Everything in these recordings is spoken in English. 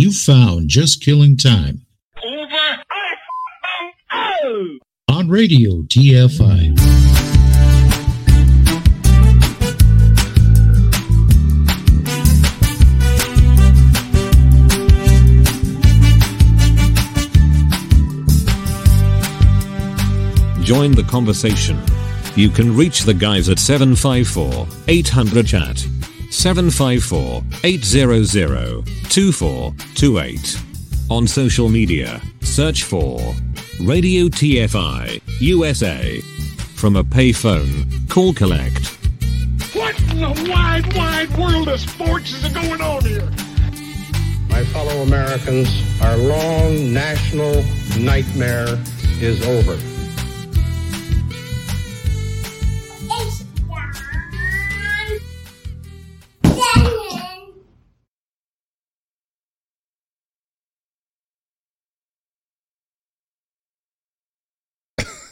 You found Just Killing Time Over. Oh! on Radio TFI. Join the conversation. You can reach the guys at 754 800 chat. 754 800 2428. On social media, search for Radio TFI USA. From a payphone, call collect. What in the wide, wide world of sports is going on here? My fellow Americans, our long national nightmare is over.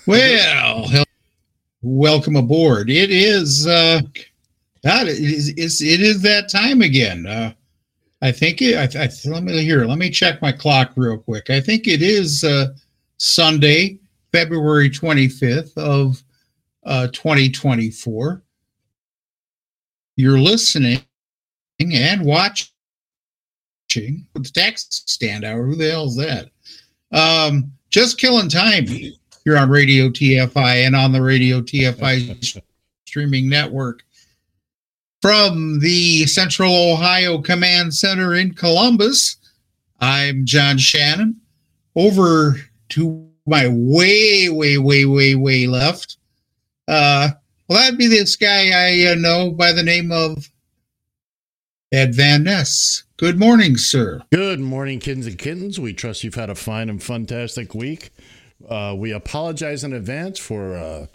Well, welcome aboard. It is uh God, it is it's, it is that time again. Uh I think it I, I let me here, let me check my clock real quick. I think it is uh Sunday, February 25th of uh 2024. You're listening and watching the tax stand hour. Who the hell's that? Um just killing time here on Radio TFI and on the Radio TFI streaming network. From the Central Ohio Command Center in Columbus, I'm John Shannon. Over to my way, way, way, way, way left. Uh, well, that'd be this guy I uh, know by the name of Ed Van Ness. Good morning, sir. Good morning, kittens and kittens. We trust you've had a fine and fantastic week. Uh, we apologize in advance for uh,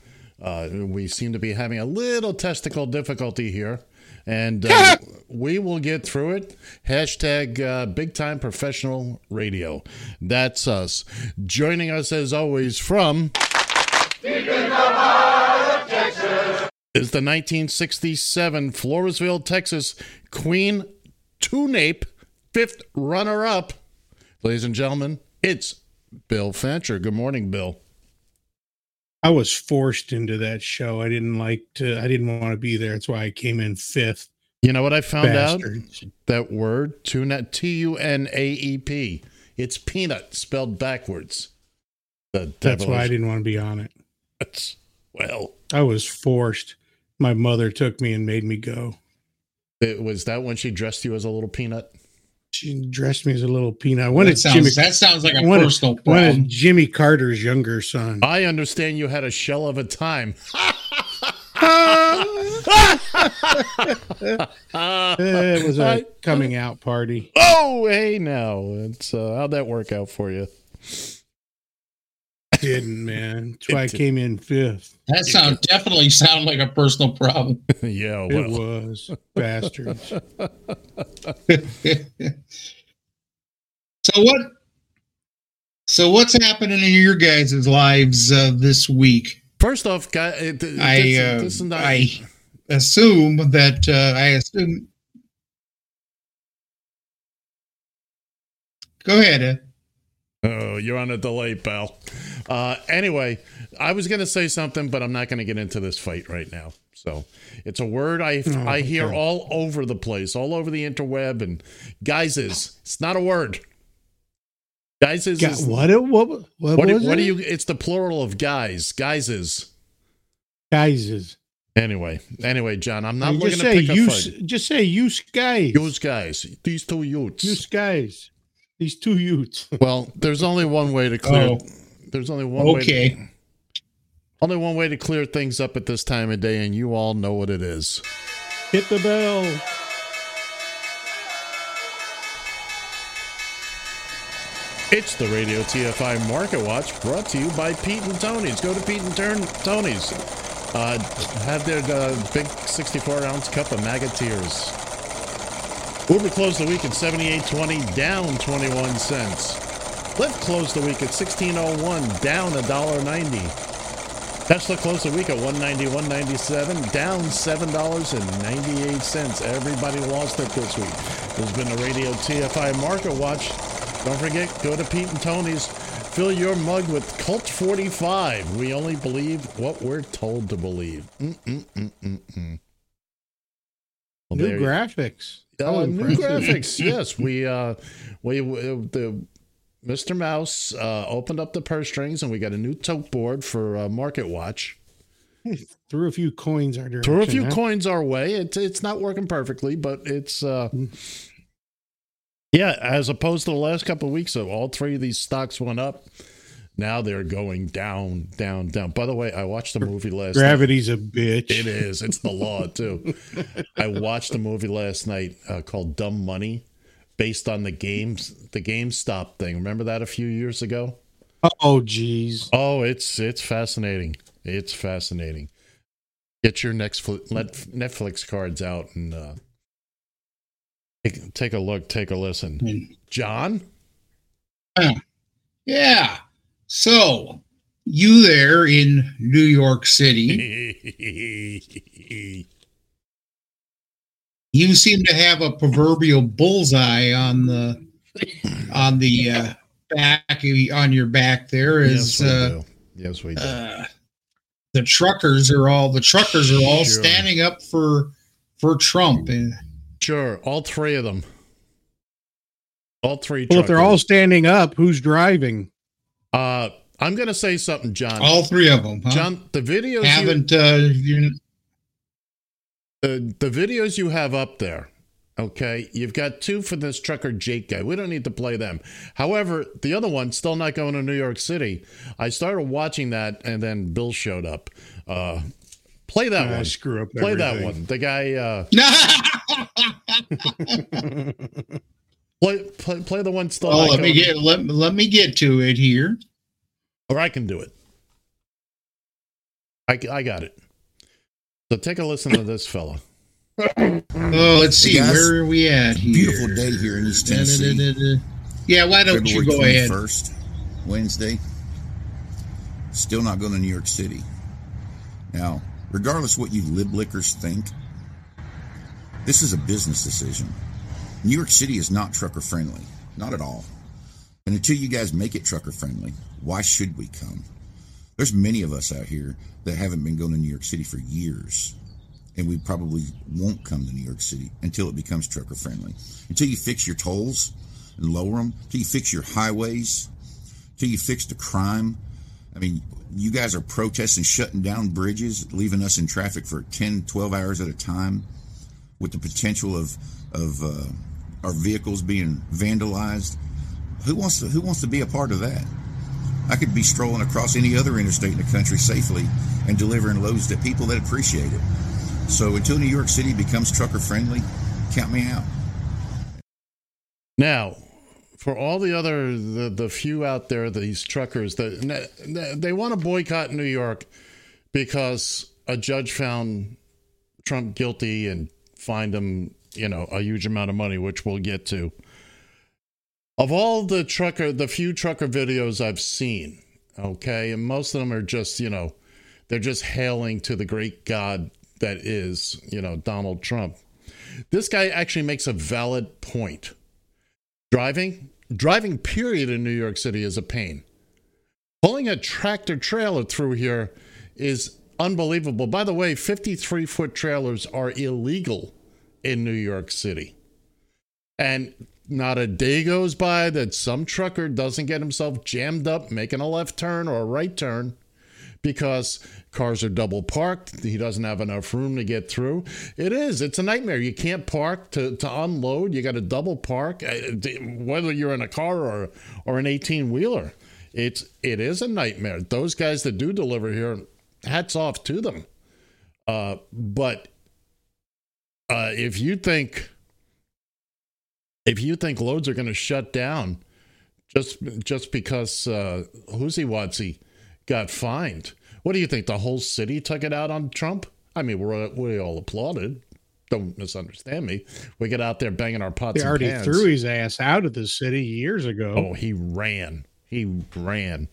uh, we seem to be having a little testicle difficulty here, and uh, we will get through it. Hashtag uh, big time professional radio. That's us. Joining us as always from is the 1967 Floresville, Texas Queen Tunape fifth runner up. Ladies and gentlemen, it's Bill Fancher. Good morning, Bill. I was forced into that show. I didn't like to. I didn't want to be there. That's why I came in fifth. You know what I found Bastards. out? That word, tuna, T U N A E P. It's peanut spelled backwards. That's why I didn't want to be on it. That's- well, I was forced. My mother took me and made me go. it, was that when she dressed you as a little peanut? She dressed me as a little peanut. I wanted that, sounds, Jimmy. that sounds like a I wanted- personal wanted problem. Jimmy Carter's younger son. I understand you had a shell of a time. it was a I- coming out party. Oh, hey, now it's uh, how'd that work out for you? Didn't man. That's why I came in fifth. That sound definitely sound like a personal problem. yeah, It was bastards. so what? So what's happening in your guys' lives uh, this week? first off, guy, uh, th- I this, uh, this is. I assume that uh, I assume. Go ahead. Oh, you're on a delay, pal. Uh, anyway, I was going to say something, but I'm not going to get into this fight right now. So it's a word I Oh, I hear okay. all over the place, all over the interweb, and guys is it's not a word. Guys is, what? it- What? What, what, what do you? It's the plural of guys. Guys is guys? Is anyway. Anyway, John, I'm not You looking just to say pick a use. fight. Just say use guys. Use guys. These two youths. Use guys. These two youths. Well, there's only one way to clear. Oh. There's only one way. To, Okay. Only one way to clear things up at this time of day, and you all know what it is. Hit the bell. It's the Radio TFI Market Watch brought to you by Pete and Tony's. Go to Pete and Turn Tony's. Uh, have their uh, big 64 ounce cup of maggot tears. Uber closed the week at 78.20, down 21 cents. Lyft closed the week at 16.01, down $1.90. Tesla closed the week at 190, 197, down $7.98. Everybody lost it this week. This has been the Radio TFI Market Watch. Don't forget, go to Pete and Tony's. Fill your mug with Cult 45. We only believe what we're told to believe. Mm-mm-mm-mm-mm. Well, New graphics. Uh, Oh, new graphics. yes, we uh, we uh, the Mr. Mouse uh, opened up the purse strings, and we got a new tote board for uh, Market Watch. Threw a few coins our direction. Threw a few huh? coins our way. It's it's not working perfectly, but it's uh, yeah. As opposed to the last couple of weeks, so all three of these stocks went up. Now they're going down, down, down. By the way, I watched the movie last night. Gravity's a bitch. It is. It's the law too. I watched a movie last night uh, called Dumb Money, based on the games, the GameStop thing. Remember that a few years ago? Oh, geez. Oh, it's it's fascinating. It's fascinating. Get your next Netflix cards out and uh, take, take a look, take a listen. And- John, Yeah. So you there in New York City, you seem to have a proverbial bullseye on the on the uh, back on your back. There is yes, we uh, do. Yes, we do. uh, the truckers are all the truckers are all Sure. standing up for for Trump and sure, all three of them. All three. Well, if they're all standing up, who's driving? Uh, I'm going to say something, John. all three of them. Huh? John, the videos you, haven't uh, you, the, the videos you have up there, okay, you've got two for this trucker Jake guy. We don't need to play them. However, the other one still not going to New York City. I started watching that, and then Bill showed up. Uh, play that I one. screw up Play that one. The guy. Uh, play, play play the one still. oh, let me get let, let me get to it here. or I can do it. I, I got it. So take a listen to this fella. Oh, let's see. Hey, guys. Where are we at here? Beautiful day here in East Tennessee. Da-da-da-da-da. Yeah, why don't you February go ahead? 21st, Wednesday. Still not going to New York City. Now, regardless what you liblickers think, this is a business decision. New York City is not trucker friendly. Not at all. And until you guys make it trucker friendly, why should we come? There's many of us out here that haven't been going to New York City for years. And we probably won't come to New York City until it becomes trucker friendly. Until you fix your tolls and lower them, until you fix your highways, until you fix the crime. I mean, you guys are protesting, shutting down bridges, leaving us in traffic for 10, 12 hours at a time with the potential of, of uh, our vehicles being vandalized. Who wants to, who wants to be a part of that? I could be strolling across any other interstate in the country safely and delivering loads to people that appreciate it. So until New York City becomes trucker friendly, count me out. Now, for all the other the, the few out there, these truckers that they want to boycott New York because a judge found Trump guilty and fined him, you know, a huge amount of money, which we'll get to. Of all the trucker, the few trucker videos I've seen, okay, and most of them are just, you know, they're just hailing to the great God that is, you know, Donald Trump. This guy actually makes a valid point. Driving, driving period in New York City is a pain. Pulling a tractor trailer through here is unbelievable. By the way, 53 foot trailers are illegal in New York City. And not a day goes by that some trucker doesn't get himself jammed up making a left turn or a right turn because cars are double parked. He doesn't have enough room to get through. It is. It's a nightmare. You can't park to, to unload. You got to double park, uh, whether you're in a car or or an 18 wheeler. It's it is a nightmare. Those guys that do deliver here, hats off to them. Uh, but uh, if you think if you think loads are going to shut down just just because uh, Whoosy Watsy got fined, what do you think? The whole city took it out on Trump? I mean, we're, we all applauded. Don't misunderstand me. We get out there banging our pots. They already pans. threw his ass out of the city years ago. Oh, he ran. He ran.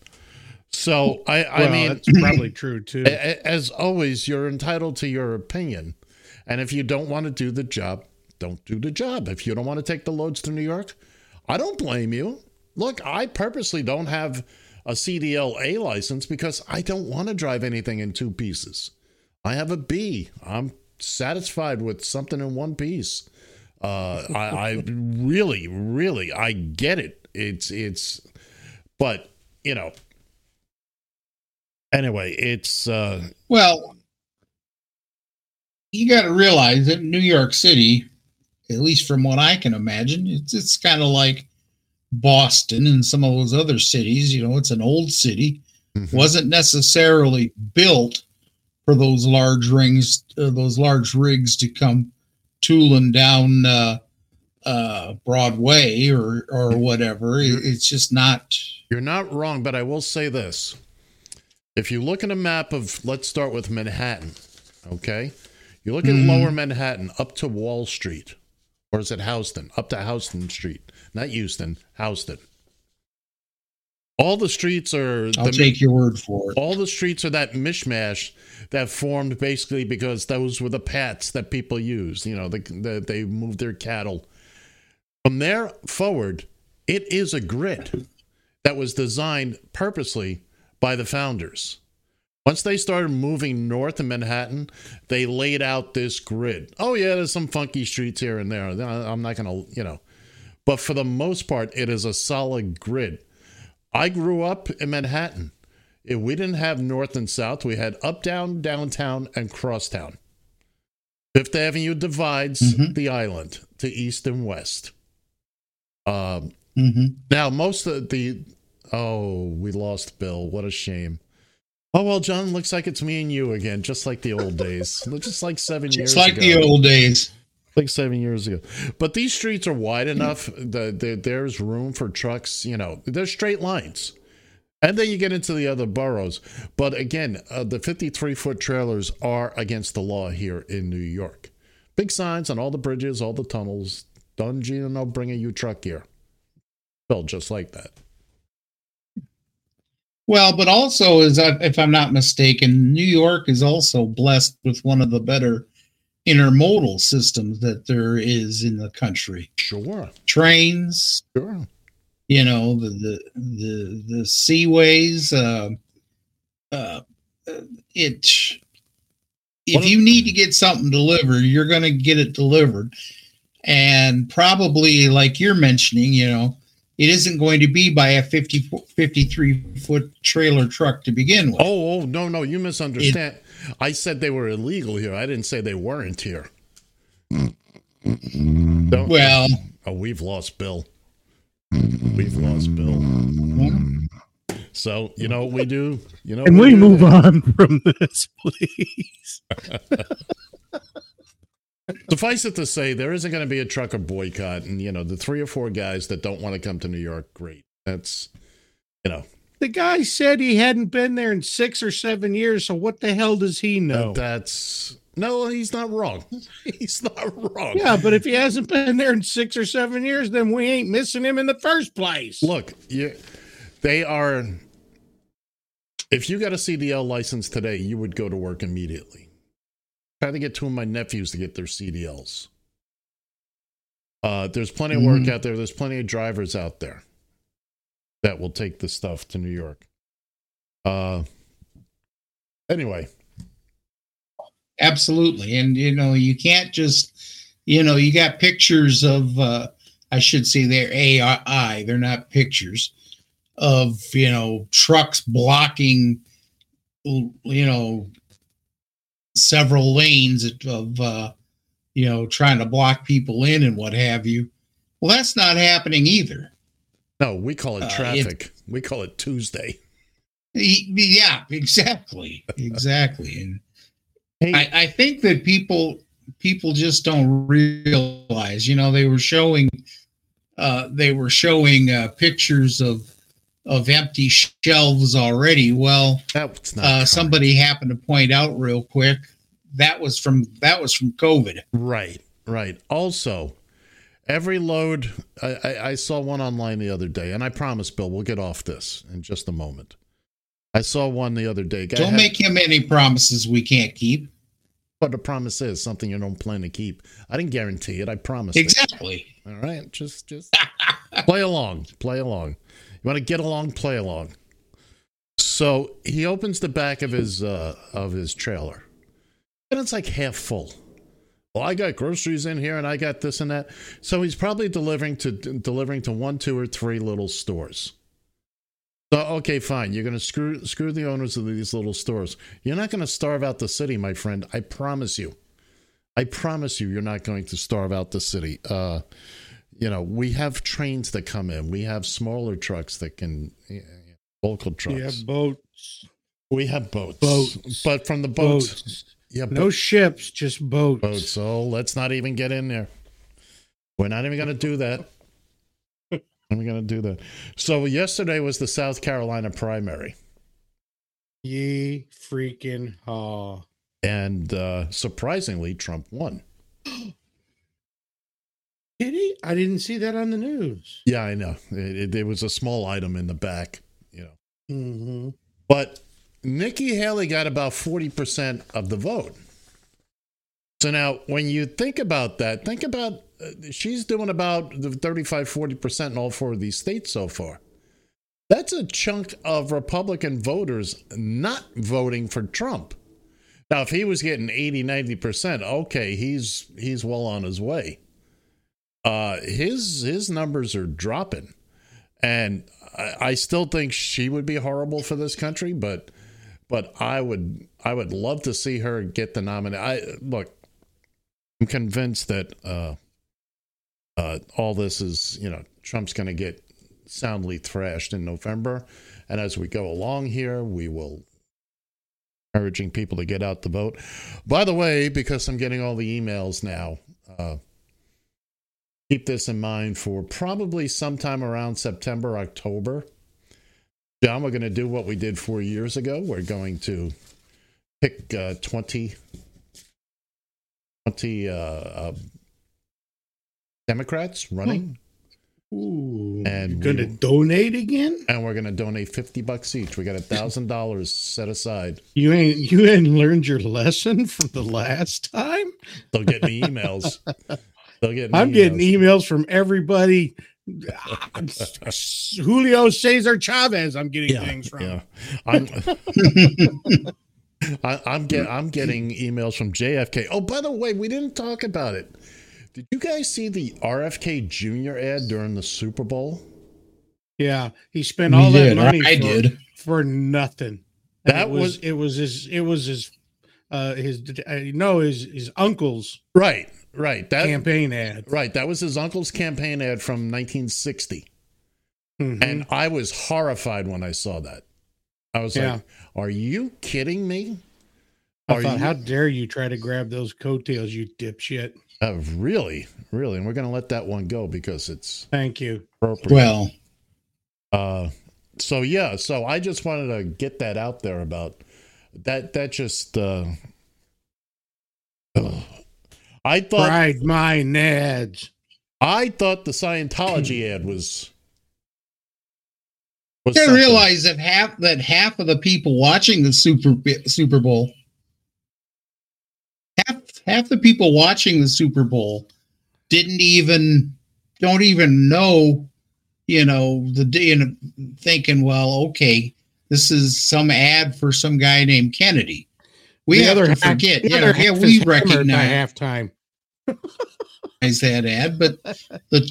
So I, I mean, that's probably true too. as always, you're entitled to your opinion, and if you don't want to do the job, don't do the job. If you don't want to take the loads to New York, I don't blame you. Look, I purposely don't have a CDL A license because I don't want to drive anything in two pieces. I have a B. I'm satisfied with something in one piece. Uh, I, I really, really, I get it. It's, it's, but you know. Anyway, it's uh, Well, you got to realize that New York City, at least from what I can imagine, it's it's kind of like Boston and some of those other cities. You know, it's an old city, mhm. wasn't necessarily built for those large rings, uh, those large rigs to come tooling down uh, uh, Broadway or or whatever. It- It's just not. You're not wrong, but I will say this. If you look at a map of, let's start with Manhattan, okay? You look at Mhm. lower Manhattan up to Wall Street, or is it Houston? Up to Houston Street, not Houston, Houston. All the streets are. I'll the, take your word for it. all the streets are that mishmash that formed basically because those were the paths that people used. You know, the, the, they moved their cattle. From there forward, it is a grid that was designed purposely by the founders. Once they started moving north in Manhattan, they laid out this grid. Oh, yeah, there's some funky streets here and there. I'm not going to, you know. But for the most part, it is a solid grid. I grew up in Manhattan. If we didn't have north and south, we had up, uptown, downtown, and crosstown. Fifth Avenue divides Mhm. the island to east and west. Um, hmm now, most of the oh, we lost Bill. What a shame. Oh well, John. Looks like it's me and you again, just like the old days, just like seven years Just like ago the old days. like seven years ago. But these streets are wide enough that there- there's room for trucks. You know, there's straight lines. And then you get into the other boroughs. But again, uh, the 53 foot trailers are against the law here in New York. Big signs on all the bridges, all the tunnels. Don't you know, bring a U truck here. Spelled just like that. Well, but also, as I, if I'm not mistaken, New York is also blessed with one of the better intermodal systems that there is in the country. Sure, Trains, sure. you know, the the the, the seaways. Uh, uh, it. If you need to get something delivered, you're going to get it delivered, and probably like you're mentioning, you know, it isn't going to be by a 50, 53 foot trailer truck to begin with. Oh, oh, no, no, you misunderstand. I said they were illegal here. I didn't say they weren't here. Don't, Well, Oh, we've lost Bill. We've lost Bill. So you know what we do. You know, Can what we move on from this, please? Suffice it to say, there isn't going to be a trucker boycott, and you know the three or four guys that don't want to come to New York, great. That's you know The guy said he hadn't been there in six or seven years, so what the hell does he know? that's no, he's not wrong. He's not wrong. yeah, but if he hasn't been there in six or seven years, then we ain't missing him in the first place. Look, you, they are. If you got a CDL license today, you would go to work immediately. Trying to get two of my nephews to get their CDLs. Uh, there's plenty of work Mhm. out there. There's plenty of drivers out there that will take the stuff to New York. Uh, anyway, absolutely. And, you know, you can't just, you know, you got pictures of, uh, I should say they're AI, they're not pictures of, you know, trucks blocking, you know, several lanes of, uh, you know, trying to block people in and what have you. Well, that's not happening either. no, we call it Uh, it- traffic. we call it Tuesday. Yeah, exactly, exactly. And Hey, I, I think that people people just don't realize. You know, they were showing uh, they were showing uh, pictures of of empty shelves already. Well, that's not uh, somebody happened to point out real quick that was from that was from COVID. Right, right. Also, every load, I, I, I saw one online the other day, and I promise, Bill, we'll get off this in just a moment. I saw one the other day. Guy Don't had- make him any promises we can't keep. what the promise is something you don't plan to keep. I didn't guarantee it. I promised. it. Exactly. All right, just just play along, play along. You want to get along, play along. So he opens the back of his uh, of his trailer, and it's like half full. Well, I got groceries in here, and I got this and that. So he's probably delivering to delivering to one, two, or three little stores. So okay, fine. You're going to screw screw the owners of these little stores. You're not going to starve out the city, my friend. I promise you. I promise you, you're not going to starve out the city. Uh, you know, we have trains that come in. We have smaller trucks that can, local trucks. We have boats. we have boats. Boats. But from the boats, Boats. yeah, No ships, just boats. boats. So let's not even get in there. We're not even going to do that. I'm going to do that. So yesterday was the South Carolina primary, Ye freaking haw. and uh, surprisingly, Trump won. Did he? I didn't see that on the news. Yeah, I know. It, it, there was a small item in the back, you know. Mm-hmm. But Nikki Haley got about 40% of the vote. So now, when you think about that, think about uh, she's doing about the 35, 40% in all four of these states so far. That's a chunk of Republican voters not voting for Trump. Now, if he was getting 80, 90%, okay, he's he's well on his way. Uh, his his numbers are dropping. And I, I still think she would be horrible for this country, but but I would I would love to see her get the nomination. I look, I'm convinced that uh, uh, all this is you know Trump's going to get soundly thrashed in November, and as we go along here, we will encouraging people to get out the vote. By the way, because I'm getting all the emails now. Uh, keep this in mind for probably sometime around September, October. John, we're going to do what we did four years ago. We're going to pick uh, 20, 20 uh, uh, Democrats running, Ooh. And we're going to donate again? and we're going to donate 50 bucks each. We got a $1,000 set aside. You ain't you ain't learned your lesson from the last time? They'll get me emails. They'll get I'm getting emails. emails from everybody. Julio Cesar Chavez. I'm getting things from. Yeah, I'm. I, I'm get I'm getting emails from JFK. Oh, by the way, we didn't talk about it. Did you guys see the RFK Jr. ad during the Super Bowl? Yeah, he spent We all that did. money I for, did. for nothing. And That it was, was- it was his it was his uh his uh, no his his uncle's Right, right. That campaign ad. right. That was his uncle's campaign ad from 1960, Mhm. and I was horrified when I saw that. I was Yeah. like, "Are you kidding me?" I Are thought, you- how dare you try to grab those coattails, you dipshit? Uh, really, really, and we're going to let that one go because it's Thank you. appropriate. Well, Uh, so yeah, so I just wanted to get that out there about that. That just, uh, ugh. I thought Pride my nads. I thought the Scientology ad was. was you gotta realize that half that half of the people watching the Super Super Bowl, half half the people watching the Super Bowl, didn't even don't even know, you know, the day and thinking, well, okay, this is some ad for some guy named Kennedy. We The have other to half- forget, the yeah, other yeah, half we is hammered by recognize halftime. Is that ad, but the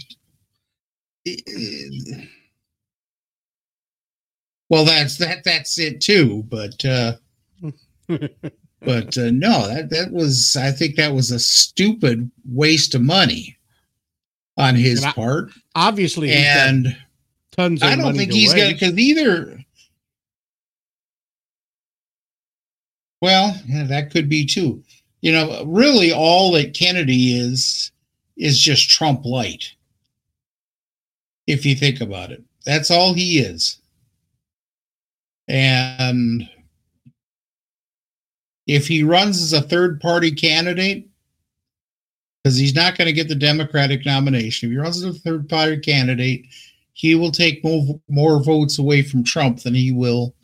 well, that's that that's it too. But uh, but uh, no, that that was I think that was a stupid waste of money on his I- part, Obviously, and tons. Of I don't think he's got because either Well, yeah, that could be too. You know, really, all that Kennedy is is just Trump light. If you think about it, that's all he is. And if he runs as a third party candidate, because he's not going to get the Democratic nomination, if he runs as a third party candidate, he will take more, more votes away from Trump than he will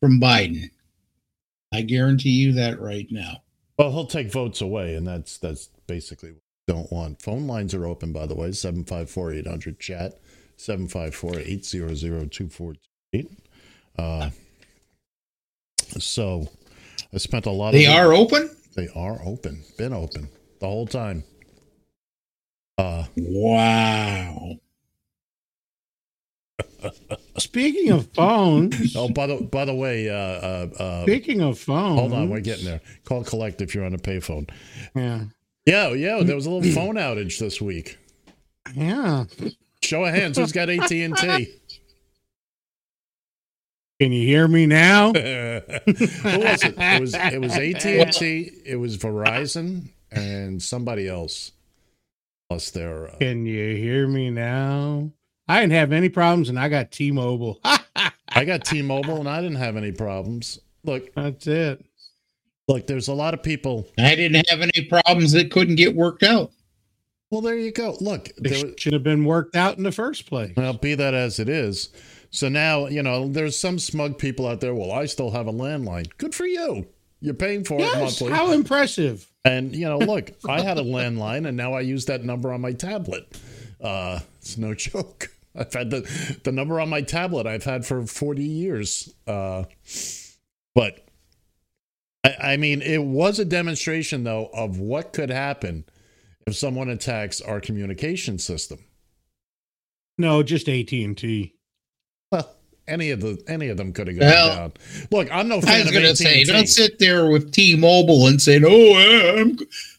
from Biden. I guarantee you that right now. Well, he'll take votes away, and that's that's basically what we don't want. Phone lines are open, by the way 754 800 chat, 754 800 2428. Uh, so I spent a lot They of They are open? They are open, been open the whole time. Uh, wow. Speaking of phones, oh, by the by the way, uh, uh, uh, speaking of phones, hold on, we're getting there. Call collect if you're on a payphone. Yeah, Yeah, yeah, there was a little phone outage this week. yeah. Show of hands, who's got AT and T? Can you hear me now? Who was it? It was it was AT and T. It was Verizon and somebody else. Plus their. Uh, Can you hear me now? I didn't have any problems, and I got T-Mobile. I got T-Mobile, and I didn't have any problems. Look, That's it. look. There's a lot of people. I didn't have any problems that couldn't get worked out. Well, there you go. Look, They there, should have been worked out in the first place. well, be that as it is. So now you know there's some smug people out there. Well, I still have a landline. Good for you. You're paying for it monthly. how impressive! And you know, look, I had a landline, and now I use that number on my tablet. Uh, it's no joke. I've had the the number on my tablet. I've had for forty years. Uh, but I, I mean, it was a demonstration, though, of what could happen if someone attacks our communication system. No, just AT and T. Well, any of the any of them could have gone Well, down. Look, I'm no I was of going to AT&T. say, don't sit there with T-Mobile and say, "Oh, I'm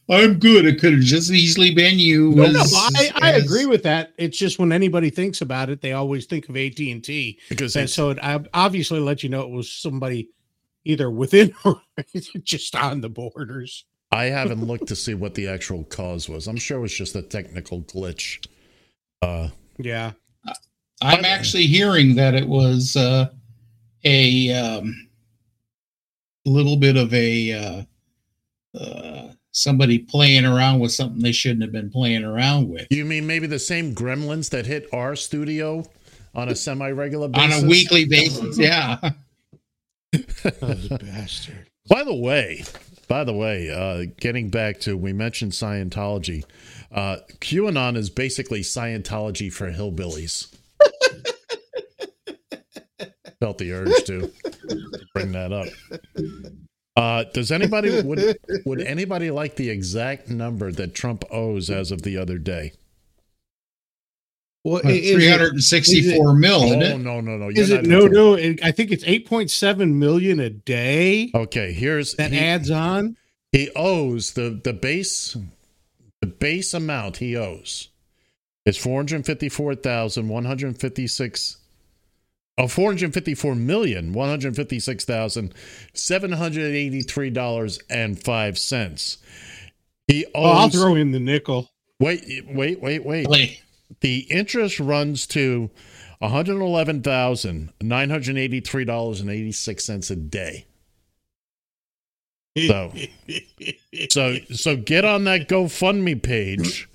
I'm good." It could have just easily been you. No, as- no, I, I as- agree with that. It's just when anybody thinks about it, they always think of AT and T, because and so it ob- obviously let you know it was somebody either within or just on the borders. I haven't looked to see what the actual cause was. I'm sure it was just a technical glitch. Uh, Yeah, I'm actually hearing that it was uh, a um, little bit of a uh, uh, somebody playing around with something they shouldn't have been playing around with you mean maybe the same gremlins that hit our studio on a semi-regular basis? on a weekly basis. Yeah. bastard. By the way, by the way, uh, getting back to we mentioned Scientology. Uh, QAnon is basically Scientology for hillbillies. Felt the urge to bring that up. Uh, does anybody would would anybody like the exact number that Trump owes as of the other day? Well, Uh, 364 mil, oh it? no no no! You're Is it no into- no? It, I think it's eight point seven million a day Okay, here's that he- adds on. he owes the the base the base amount he owes is four hundred fifty four thousand one hundred fifty six. Oh, four hundred fifty-four million one hundred fifty-six thousand seven hundred eighty-three dollars and five cents. He owes. Oh, I'll throw in the nickel. wait, wait, wait, wait. Really? The interest runs to one hundred eleven thousand nine hundred eighty-three dollars and eighty-six cents a day. So, so, so get on that GoFundMe page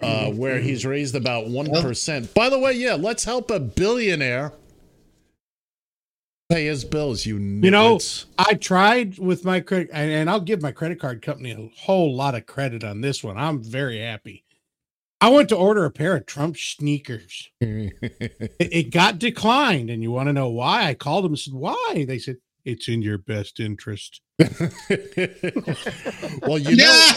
uh, where he's raised about one percent. By the way, yeah, let's help a billionaire pay his bills. You, You know. I tried with my credit, and and I'll give my credit card company a whole lot of credit on this one. I'm very happy. I went to order a pair of Trump sneakers. It, it got declined, and you want to know why? I called them and said, "Why?" They said, "It's in your best interest." well, you know,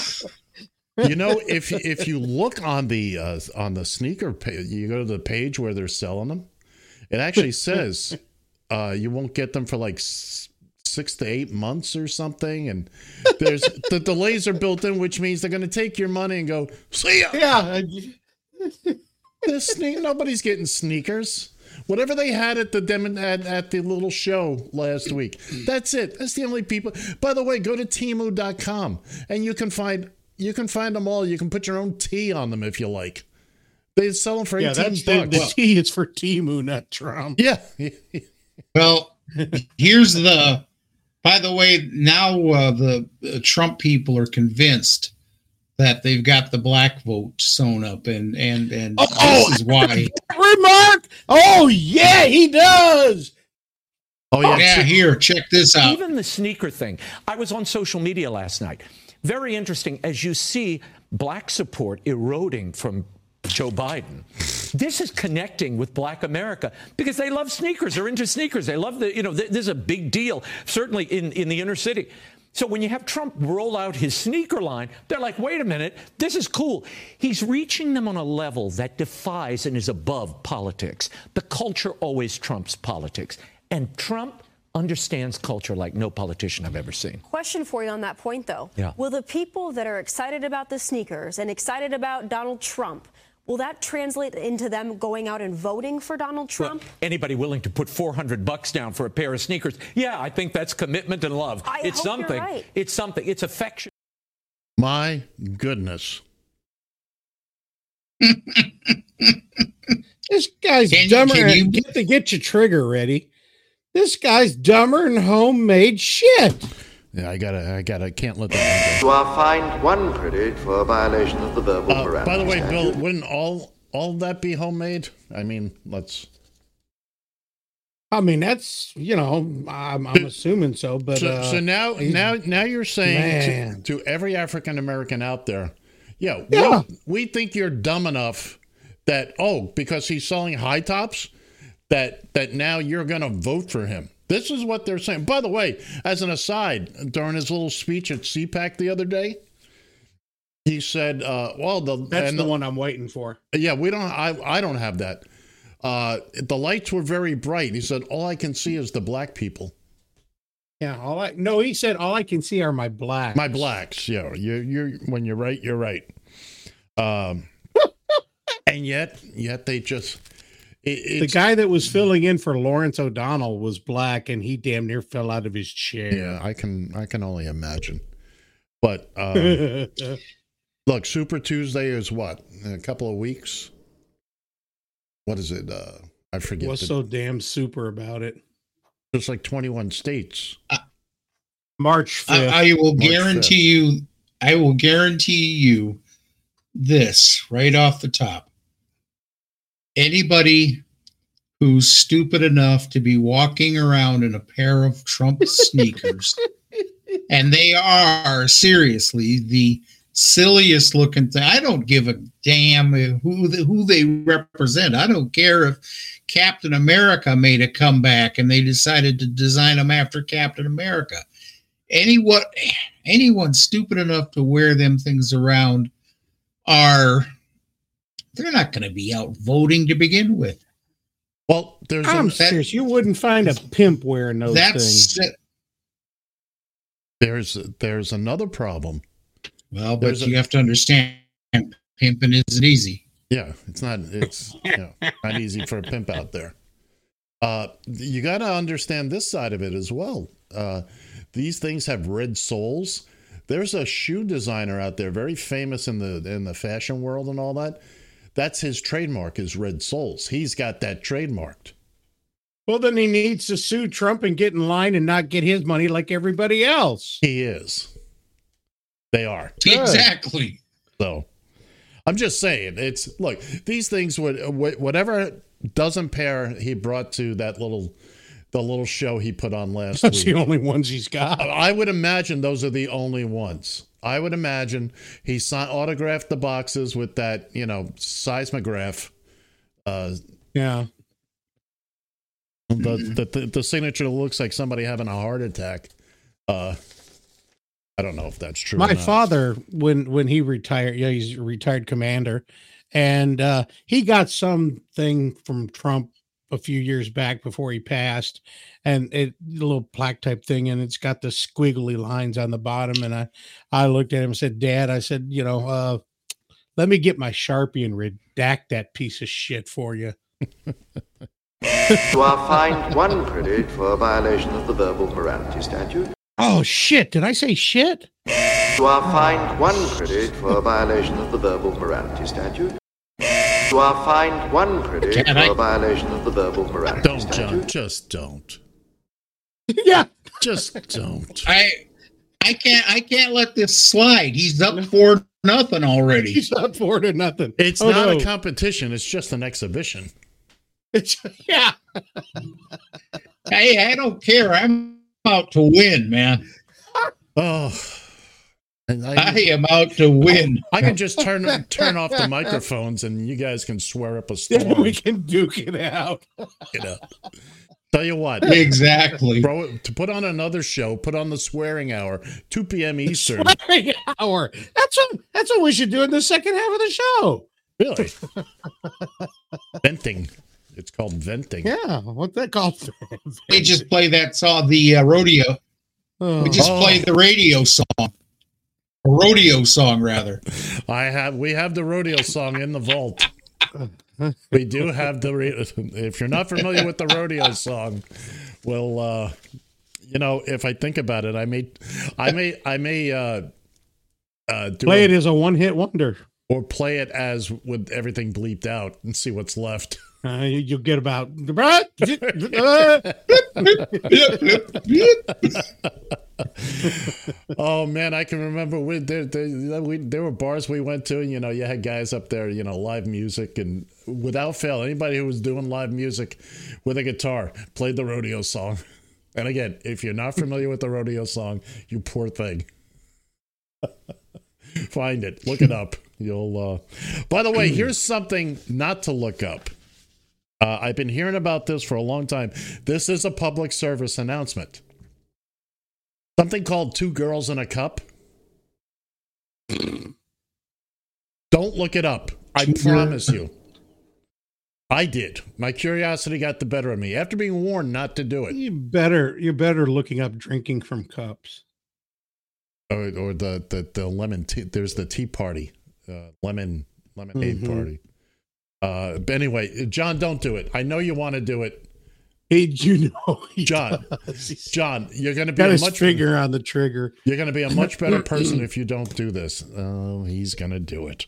you know, if if you look on the uh, on the sneaker page, you go to the page where they're selling them. It actually says uh, you won't get them for like six to eight months or something, and there's the delays are built in, which means they're going to take your money and go see ya. Yeah, This sne- nobody's getting sneakers. whatever they had at the dem- at, at the little show last week. That's it. That's the only people. By the way, go to Temu.com and you can find you can find them all. You can put your own tea on them if you like. They sell them for Yeah, eighteen that's the, bucks. the T is for Timu, not Trump. yeah, Well, here's the. By the way, now uh, the uh, Trump people are convinced that they've got the black vote sewn up, and and and Oh, this is why. Remark. Oh yeah, he does. oh yeah. Yeah, here, check this out. Even the sneaker thing. I was on social media last night. Very interesting as you see black support eroding from Joe Biden. This is connecting with black America because they love sneakers. They're into sneakers. They love the, you know, th- this is a big deal, certainly in, in the inner city. So when you have Trump roll out his sneaker line, they're like, wait a minute, this is cool. He's reaching them on a level that defies and is above politics. The culture always trumps politics. And Trump understands culture like no politician I've ever seen. Question for you on that point, though. Yeah. Will the people that are excited about the sneakers and excited about Donald Trump, will that translate into them going out and voting for Donald Well, Trump? anybody willing to put 400 bucks down for a pair of sneakers? Yeah, I think that's commitment and love. I it's hope you're something. right. It's something. It's affection. My goodness. This guy's Can dumber. can you- get to get your trigger ready. This guy's dumber than homemade shit. Yeah, I gotta, I gotta, can't let that You are fined one credit for a violation of the verbal one. Uh, parameters. by the way, Bill, wouldn't all all that be homemade? I mean, let's. I mean, that's you know, I'm, I'm assuming so, but so, uh, so now, now, now you're saying to, to every African American out there, yeah, Yeah. We, we think you're dumb enough that oh, because he's selling high tops, that that now you're going to vote for him. This is what they're saying. By the way, as an aside, during his little speech at CPAC the other day, he said, uh, "Well, the that's and the one I'm waiting for. Yeah, we don't. I I don't have that. Uh, the lights were very bright. He said, "All I can see is the black people, Yeah, all I no, he said all I can see are my blacks. my blacks." Yeah, you you're when you're right, you're right. Um, and yet, yet they just it, the guy that was filling in for Lawrence O'Donnell was black, and he damn near fell out of his chair. Yeah, I can I can only imagine. But uh, look, Super Tuesday is what in a couple of weeks. What is it? Uh, I forget. What's the- so damn super about it? There's like 21 states. March fifth. I, I will March guarantee you. I will guarantee you this right off the top. Anybody who's stupid enough to be walking around in a pair of Trump sneakers, and they are seriously the silliest looking thing. I don't give a damn who the, who they represent. I don't care if Captain America made a comeback and they decided to design them after Captain America. Anyone anyone stupid enough to wear them things around are they're not going to be out voting to begin with. Well, there's I'm a, serious. You wouldn't find a pimp wearing those That's things. there's there's another problem. well, but There's a- you have to understand pimping isn't easy. Yeah, it's not it's you know, not easy for a pimp out there. Uh, you got to understand this side of it as well. Uh, these things have red soles. There's a shoe designer out there, very famous in the in the fashion world and all that. That's his trademark is red soles. He's got that trademarked. Well, then he needs to sue Trump and get in line and not get his money like everybody else. He is. They are. Exactly. So I'm just saying, it's look, these things would whatever doesn't pair he brought to that little the little show he put on last That's week. the only ones he's got. I would imagine those are the only ones. I would imagine he signed, autographed the boxes with that, you know, seismograph. Uh, Yeah. the, the, the the signature looks like somebody having a heart attack. Uh, I don't know if that's true. My father, when when he retired, yeah, he's a retired commander, and uh, he got something from Trump a few years back before he passed, and it a little plaque type thing, and it's got the squiggly lines on the bottom. And I, I looked at him and said, "Dad," I said, "You know, uh, let me get my sharpie and redact that piece of shit for you." You are fined one credit for a violation of the verbal morality statute. Oh shit! Did I say shit? You are fined one credit for a violation of the verbal morality statute. You are fined one credit Can for I- a violation of the verbal morality Don't, statute. John. Just don't. yeah. Just don't. I I can't I can't let this slide. He's up for nothing already. He's up for it or nothing. It's Oh, not no. a competition. It's just an exhibition. It's, yeah. Hey, I don't care. I'm out to win, man. Oh. And I I, am out to win. I can just turn turn off the microphones and you guys can swear up a Then storm. we can duke it out. You know. Tell you what, Exactly. bro, to put on another show, put on the swearing hour, 2 p.m. Eastern. Swearing hour. That's what that's what we should do in the second half of the show. Really? venting. It's called venting. Yeah, what's that called? We just play that song, the uh, rodeo. Oh. We just Oh. play the radio song. A rodeo song, rather. I have we have the rodeo song in the vault. We do have the re- if you're not familiar with the rodeo song, well uh you know, if I think about it, I may I may I may uh uh do Play a- it as a one hit wonder. or play it as with everything bleeped out and see what's left. Uh, you, you'll get about. oh man, I can remember we, there, there, we, there were bars we went to, and you know, you had guys up there, you know, live music, and without fail, anybody who was doing live music with a guitar played the rodeo song. And again, if you're not familiar with the rodeo song, you poor thing. Find it, look it up. You'll. uh By the way, here's something not to look up. Uh, I've been hearing about this for a long time. This is a public service announcement. Something called Two Girls in a Cup. Don't look it up. I promise you. I did. My curiosity got the better of me after being warned not to do it. you better you're better looking up drinking from cups. Or, or the, the, the lemon tea. There's the tea party, uh, lemon lemonade Mhm. party. Uh, but anyway, John, don't do it. I know you want to do it. He, you know, he John, does. John, you're going to be got a much finger on the trigger. You're going to be a much better person if you don't do this. Oh, he's going to do it.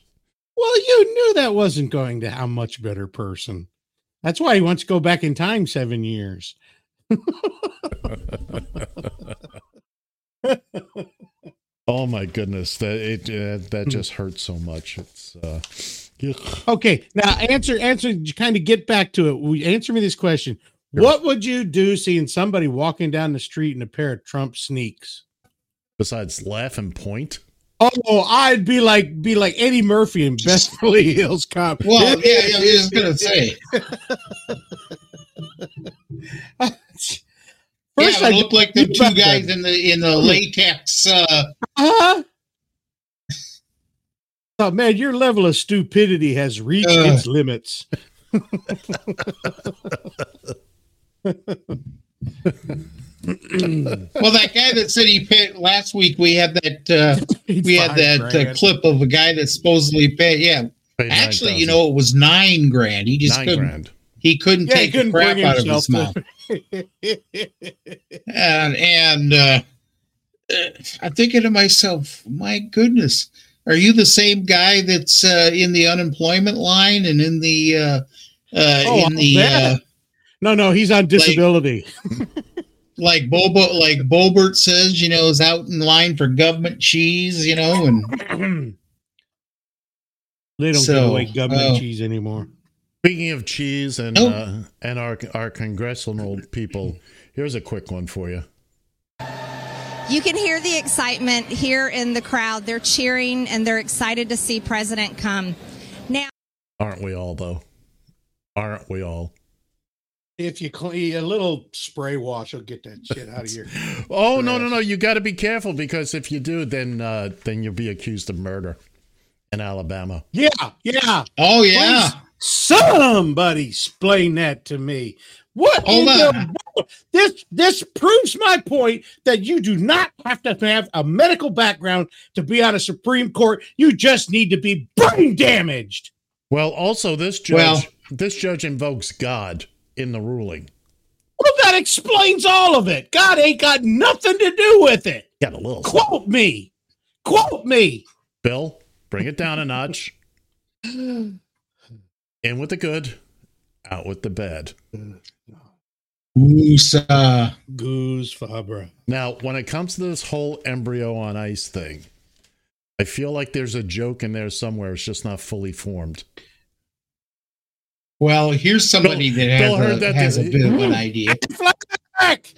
Well, you knew that wasn't going to how much better person. That's why he wants to go back in time seven years. Oh my goodness, that it uh, that just hurts so much. It's uh. Okay, now answer answer. Kind of get back to it. We answer me this question: What would you do seeing somebody walking down the street in a pair of Trump sneaks? besides laugh and point. Oh, I'd be like be like Eddie Murphy in Beverly Hills Cop. Well, yeah, yeah, I was just gonna say. First, yeah, I it looked like the two guys that. in the in the latex. Uh, Huh? Oh man, your level of stupidity has reached Uh. its limits. well, that guy that said he paid last week, we had that uh, we had that uh, clip of a guy that supposedly paid. Yeah, Paid actually, you know, it was nine grand. He just nine couldn't. grand. He couldn't Yeah, he take couldn't the crap out of himself his mouth. and and uh, I'm thinking to myself, my goodness, are you the same guy that's uh, in the unemployment line and in the uh, uh, Oh, in the I'll bet. uh, no, no, he's on disability. like Bobo, like Bobert says, you know, is out in line for government cheese, you know, and they don't give So, away government oh. cheese anymore. Speaking of cheese and Nope. uh, and our our congressional people, here's a quick one for you. You can hear the excitement here in the crowd. They're cheering and they're excited to see President come. Now, Aren't we all though? Aren't we all? If you clean a little spray wash, will get that shit out of here. Oh no no no! You got to be careful because if you do, then uh, then you'll be accused of murder in Alabama. Yeah, yeah. oh yeah, Please, somebody explain that to me. What Hold in on. the world? this this proves my point that you do not have to have a medical background to be on a Supreme Court. You just need to be brain damaged. Well, also this judge Well- this judge invokes God. in the ruling. Well, that explains all of it. God ain't got nothing to do with it. Got a little Quote me. Quote me. Bill, bring it down a notch. In with the good, out with the bad. Woosah. Goose Fabra. Now, when it comes to this whole embryo on ice thing, I feel like there's a joke in there somewhere. It's just not fully formed. Well, here's somebody Bill- that has, a, that has a bit of an idea.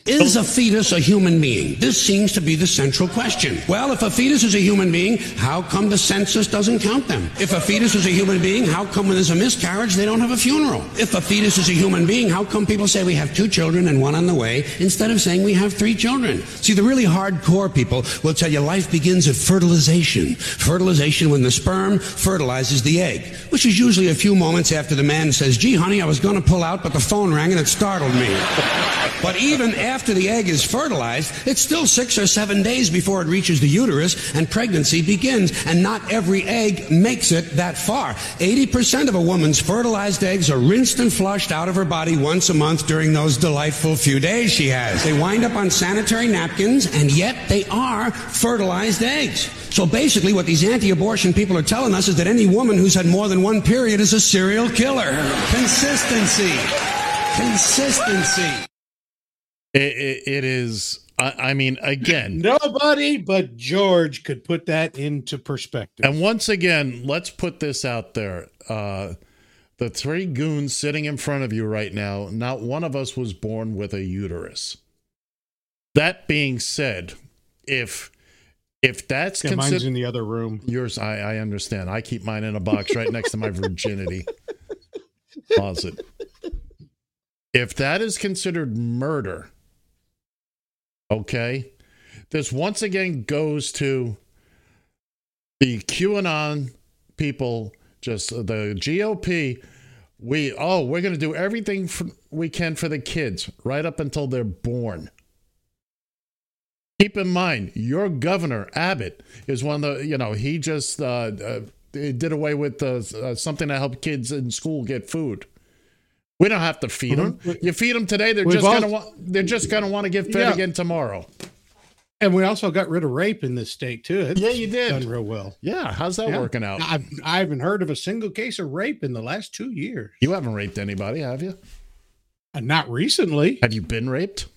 Is a fetus a human being? This seems to be the central question. Well, if a fetus is a human being, how come the census doesn't count them? If a fetus is a human being, how come when there's a miscarriage they don't have a funeral? If a fetus is a human being, how come people say we have two children and one on the way instead of saying we have three children? See, the really hardcore people will tell you life begins at fertilization. Fertilization when the sperm fertilizes the egg, which is usually a few moments after the man says, gee, honey, I was going to pull out, but the phone rang and it startled me. But even after the egg is fertilized, it's still six or seven days before it reaches the uterus and pregnancy begins. And not every egg makes it that far. 80% of a woman's fertilized eggs are rinsed and flushed out of her body once a month during those delightful few days she has. They wind up on sanitary napkins, and yet they are fertilized eggs. So basically, what these anti abortion people are telling us is that any woman who's had more than one period is a serial killer. Consistency. Consistency. It, it, it is, I, I mean, again, Nobody but George could put that into perspective. and once again, let's put this out there. Uh, the three goons sitting in front of you right now, not one of us was born with a uterus. That being said, if if that's Yeah, mine's considered in the other room. yours, I, I understand. I keep mine in a box right next to my virginity closet. If that is considered murder, okay, this once again goes to the QAnon people, just the GOP. We oh, we're going to do everything for, we can for the kids right up until they're born. Keep in mind, your governor Abbott is one of the you know he just uh, uh, did away with uh, uh, something to help kids in school get food. We don't have to feed them. You feed them today, they're We've just al- gonna want they're just gonna want to get fed Yeah. again tomorrow. And we also got rid of rape in this state too. It's Yeah, you did. done real well. Yeah, how's that Yeah. working out? I've, I haven't heard of a single case of rape in the last two years. You haven't raped anybody, have you? Uh, not recently. Have you been raped?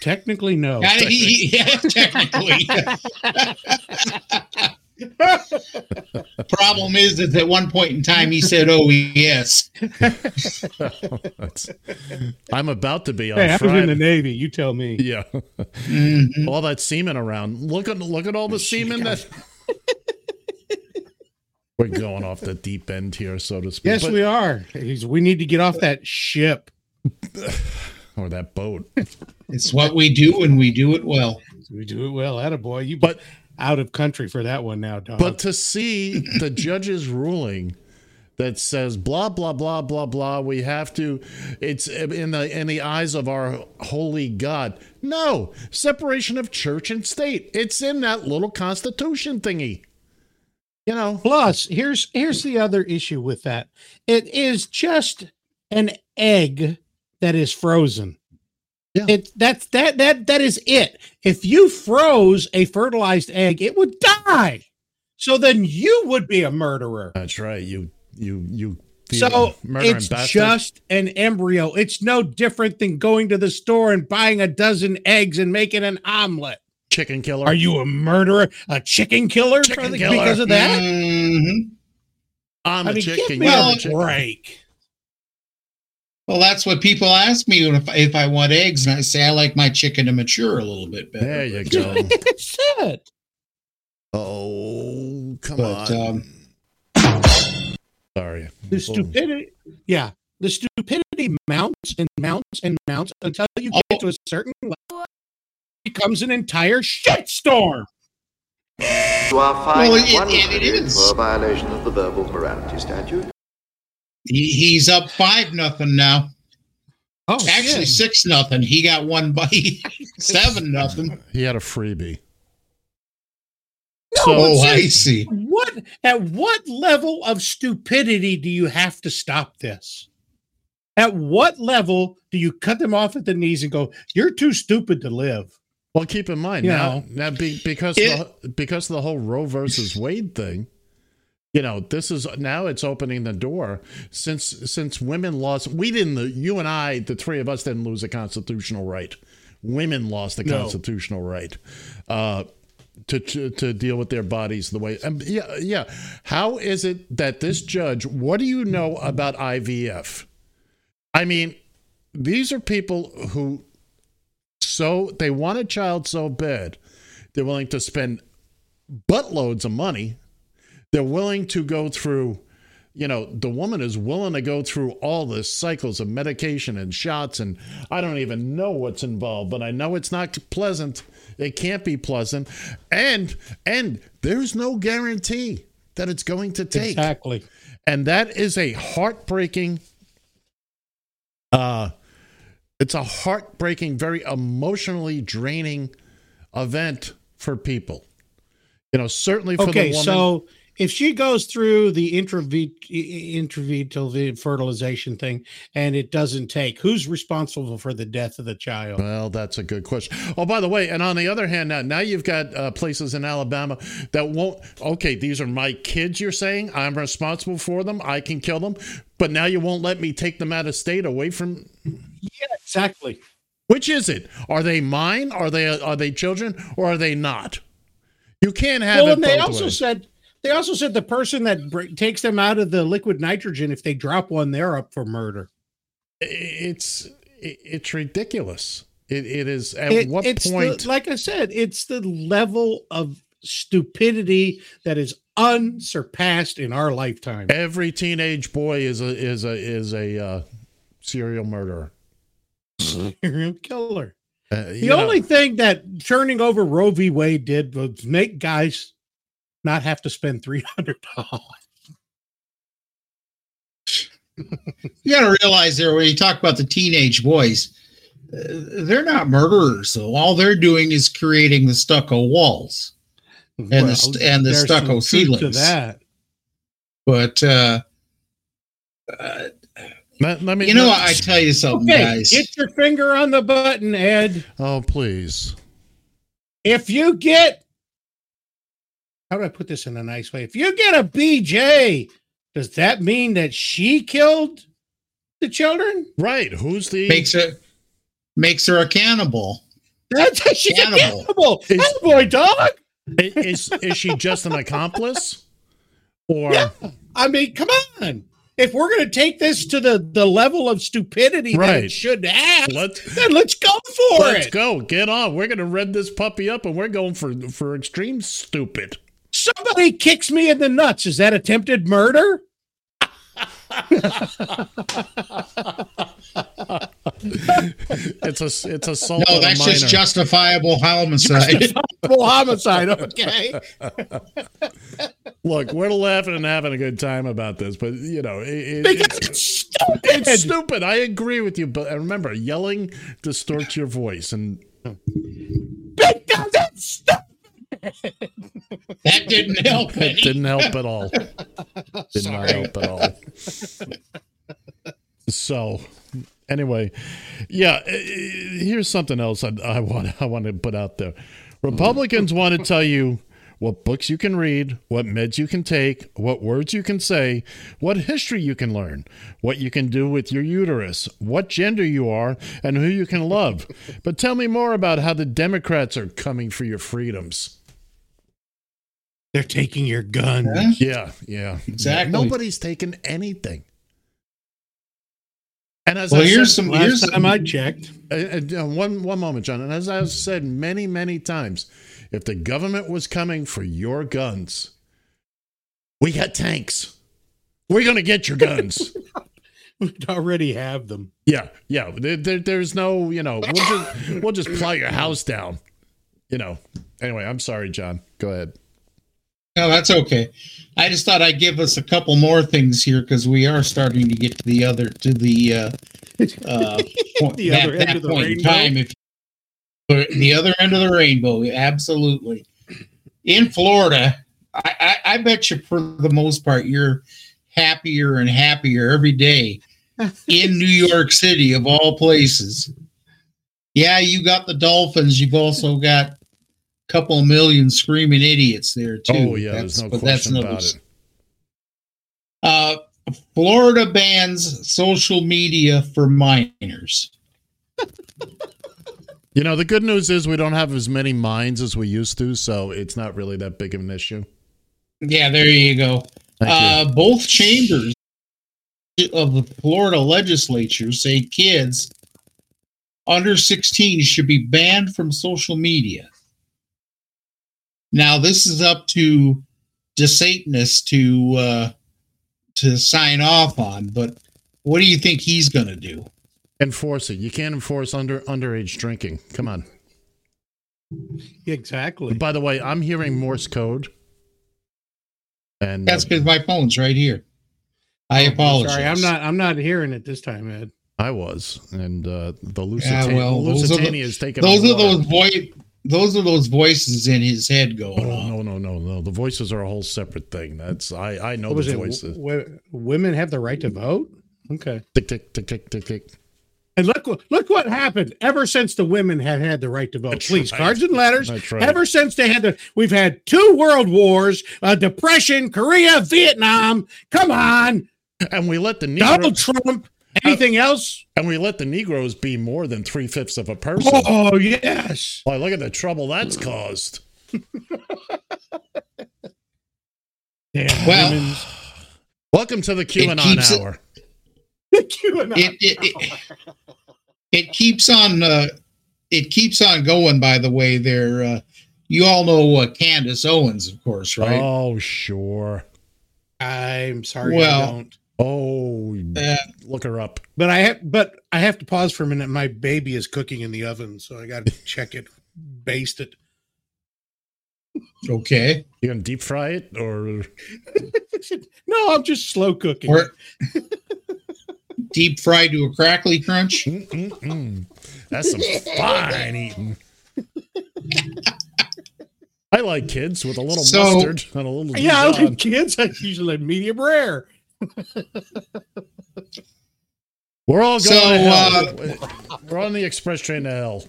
Technically, no. Yeah, he- yeah, technically. Problem is that at one point in time he said, "Oh yes." I'm about to be on Hey, I was in the Navy. You tell me. Yeah. Mhm. all that semen around. Look at look at all the semen that We're going off the deep end here, so to speak. Yes, But- we are. We need to get off that ship. or that boat. It's what we do, and we do it well. We do it well. Attaboy. You But out of country for that one now, Don. But to see the judge's ruling that says blah blah blah blah blah, we have to. It's in the in the eyes of our holy God. No separation of church and state. It's in that little constitution thingy. You know. Plus, here's here's the other issue with that. It is just an egg that is frozen. Yeah. It that's that that that is it. If you froze a fertilized egg, it would die. So then you would be a murderer. That's right. You you you. you So it's bastard. just an embryo. It's no different than going to the store and buying a dozen eggs and making an omelet. chicken killer. Are you a murderer, a chicken killer, Chicken for the- killer. because of that? Mhm. I'm I a mean, chicken. give me Well, a a chicken. break. Well, that's what people ask me if, if I want eggs, and I say I like my chicken to mature a little bit better. There you go. That's it. oh come But on. um, Sorry. The stupidity, yeah, the stupidity mounts and mounts and mounts until you get Oh. to a certain level. It becomes an entire shitstorm. You are fined Well, it- it- it credit is. for a violation of the verbal morality statute. He, he's up five nothing now. Oh, Actually, shit. six nothing. He got one by seven nothing. He had a freebie. no, oh, I see. What at what level of stupidity do you have to stop this? At what level do you cut them off at the knees and go, "You're too stupid to live"? Well, keep in mind You now, know. now be, because It- the, because of the whole Roe versus Wade thing. You know, this is now it's opening the door since since women lost. We didn't. You and I, the three of us, didn't lose a constitutional right. Women lost a No. constitutional right uh, to, to to deal with their bodies the way. Um, yeah, yeah. How is it that this judge? What do you know about IVF? I mean, these are people who so they want a child so bad they're willing to spend buttloads of money they're willing to go through you know the woman is willing to go through all the cycles of medication and shots and i don't even know what's involved but i know it's not pleasant. It can't be pleasant. And and there's no guarantee that it's going to take. Exactly. and that is a heartbreaking uh it's a heartbreaking very emotionally draining event for people. You know certainly for Okay, the woman. so if she goes through the intravital fertilization thing and it doesn't take, who's responsible for the death of the child? well that's a good question oh by the way and on the other hand now now you've got uh, places in alabama that won't okay these are my kids you're saying i'm responsible for them i can kill them but now you won't let me take them out of state away from Yeah, exactly. Which is it? Are they mine? Are they are they children or are they not? You can't have Well, it and they also ways. said they also said the person that br- takes them out of the liquid nitrogen, if they drop one, they're up for murder. It's it's ridiculous. It, it is at It- what it's the- point? like I said, it's the level of stupidity that is unsurpassed in our lifetime. every teenage boy is a is a is a uh, serial murderer. Serial killer. Uh, The know, only thing that turning over Roe v. Wade did was make guys not have to spend three hundred dollars. You got to realize there when you talk about the teenage boys, uh, they're not murderers. So all they're doing is creating the stucco walls and the st- and the stucco some to ceilings. that. But uh, let, let me you know, let- I tell you something, Okay, guys. get your finger on the button, Ed. oh please. If you get, how do I put this in a nice way? If you get a BJ, does that mean that she killed the children? Right. Who's the makes her makes her a cannibal. That's she's Cannibal. a cannibal. Is- Hey, boy, dog. is is she just an accomplice? Or Yeah. I mean, come on. If we're going to take this to the, the level of stupidity that Right. it should have, let's then let's go for it. let's go. Get on. We're gonna rev this puppy up and we're going for for extreme stupid. Somebody kicks me in the nuts. Is that attempted murder? It's a it's assault. No, on a that's just justifiable homicide. Full homicide. Okay. Look, we're laughing and having a good time about this, but you know, it, it- Because it's, it's stupid. it's stupid. I agree with you, but remember, yelling distorts your voice, and Because it's stupid. That didn't help it any. didn't help at all. Did not help at all. So, anyway, yeah. uh, Here's something else I, I want I want to put out there. Republicans want to tell you what books you can read, what meds you can take, what words you can say, what history you can learn, what you can do with your uterus, what gender you are, and who you can love. But tell me more about how the Democrats are coming for your freedoms. They're taking your gun. Huh? Yeah, yeah. Exactly. Nobody's taking anything. And as Well, I here's said, some- Last here's time some- I checked. uh, uh, one one moment, John. And as I've said many many times, if the government was coming for your guns, we got tanks. We're gonna get your guns. We already have them. yeah, yeah. There, there- there's no, you know, we'll just we'll just plow your house down. You know. Anyway, I'm sorry, John. Go ahead. No, that's okay. I just thought I'd give us a couple more things here because we are starting to get to the other to the uh, uh, point, The that, other end that of the point in rainbow? time. If the other end of the rainbow, absolutely. in Florida, I, I, I bet you for the most part you're happier and happier every day in New York City of all places. Yeah, you got the Dolphins. You've also got couple million screaming idiots there too. Oh yeah, there's no but question another about it. Uh, Florida bans social media for minors. You know, the good news is we don't have as many mines as we used to, so it's not really that big of an issue. Yeah, there you go. Uh, Both chambers of the Florida legislature say kids under 16 should be banned from social media. Now, this is up to DeSatanist to uh, to sign off on, but what do you think he's going to do? Enforce it. You can't enforce under underage drinking. Come on. Exactly. By the way, I'm hearing Morse code. And That's uh, because my phone's right here. I apologize. Sorry, I'm not. I'm not hearing it this time, Ed. I was, and uh, the Yeah, Lusitania, well, those are, Lusitania the, is taking. those are water. those voice. Those are those voices in his head going Oh, on. no, no, no, no. The voices are a whole separate thing. That's I. I know What the it? voices. W- women have the right to vote. Okay. Tick tick tick tick tick tick. And look, what- look what happened. Ever since the women have had the right to vote, please, right. cards and letters. That's right. Ever since they had the, we've had two world wars, a depression, Korea, Vietnam. Come on, And we let the Donald Trump. Anything else? and we let the Negroes be more than three fifths of a person. Oh yes. Boy, look at the trouble that's caused. Damn, Well, women's- Welcome to the QAnon keeps it- hour. QAnon. It it, it, it keeps on uh, it keeps on going. By the way, there uh, you all know uh, Candace Owens, of course, right? Oh, sure. I'm sorry, I Well- don't. Oh, Uh, look her up. But I have, but I have to pause for a minute. My baby is cooking in the oven, so I got to check it, baste it. okay. You gonna deep fry it or no, I'm just slow cooking. Or deep fried to a crackly crunch. Mm-mm-mm. that's some fine eating. I like kids with a little So- mustard and a little yeah, I like kids. I usually like medium rare. We're all going So, to hell. uh, We're on the express train to hell.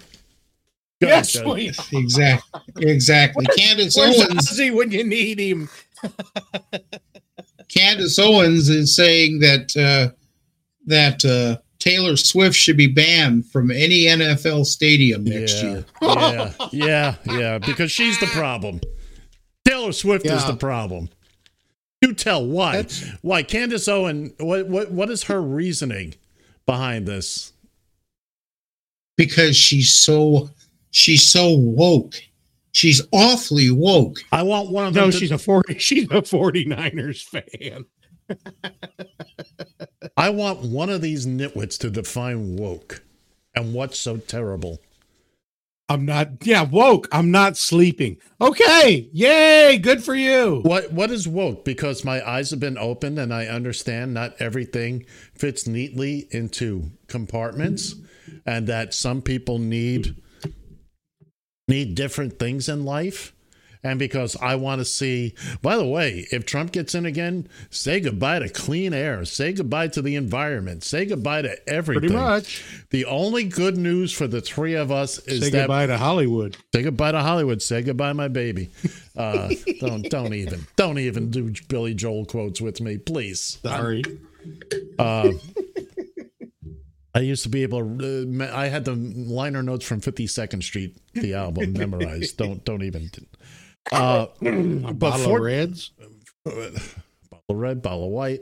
Go Yes, we Exactly. Exactly. Candace Owens. Ozzy when you need him? Candace Owens is saying that uh, that uh, Taylor Swift should be banned from any NFL stadium next yeah, year. yeah, yeah, yeah, because she's the problem. Taylor Swift is the problem. You tell why? That's- Why Candace Owen? What what what is her reasoning behind this? because she's so she's so woke. She's awfully woke. I want one of them. No, to- she's a 40 she's a 49ers fan. I want one of these nitwits to define woke and what's so terrible. I'm not yeah, woke. I'm not sleeping. Okay. Yay, good for you. What what is woke? Because my eyes have been opened and I understand not everything fits neatly into compartments and that some people need need different things in life. And because I want to see, by the way, if Trump gets in again, say goodbye to clean air, say goodbye to the environment, say goodbye to everything. Pretty much. The only good news for the three of us is that Say that goodbye to Hollywood. Say goodbye to Hollywood. Say goodbye, my baby. Uh, don't don't even don't even do Billy Joel quotes with me, please. Sorry. Uh, I used to be able to. Uh, I had the liner notes from Fifty Second Street, the album, memorized. Don't don't even. Uh, A bottle for- of reds. bottle of red, bottle of white.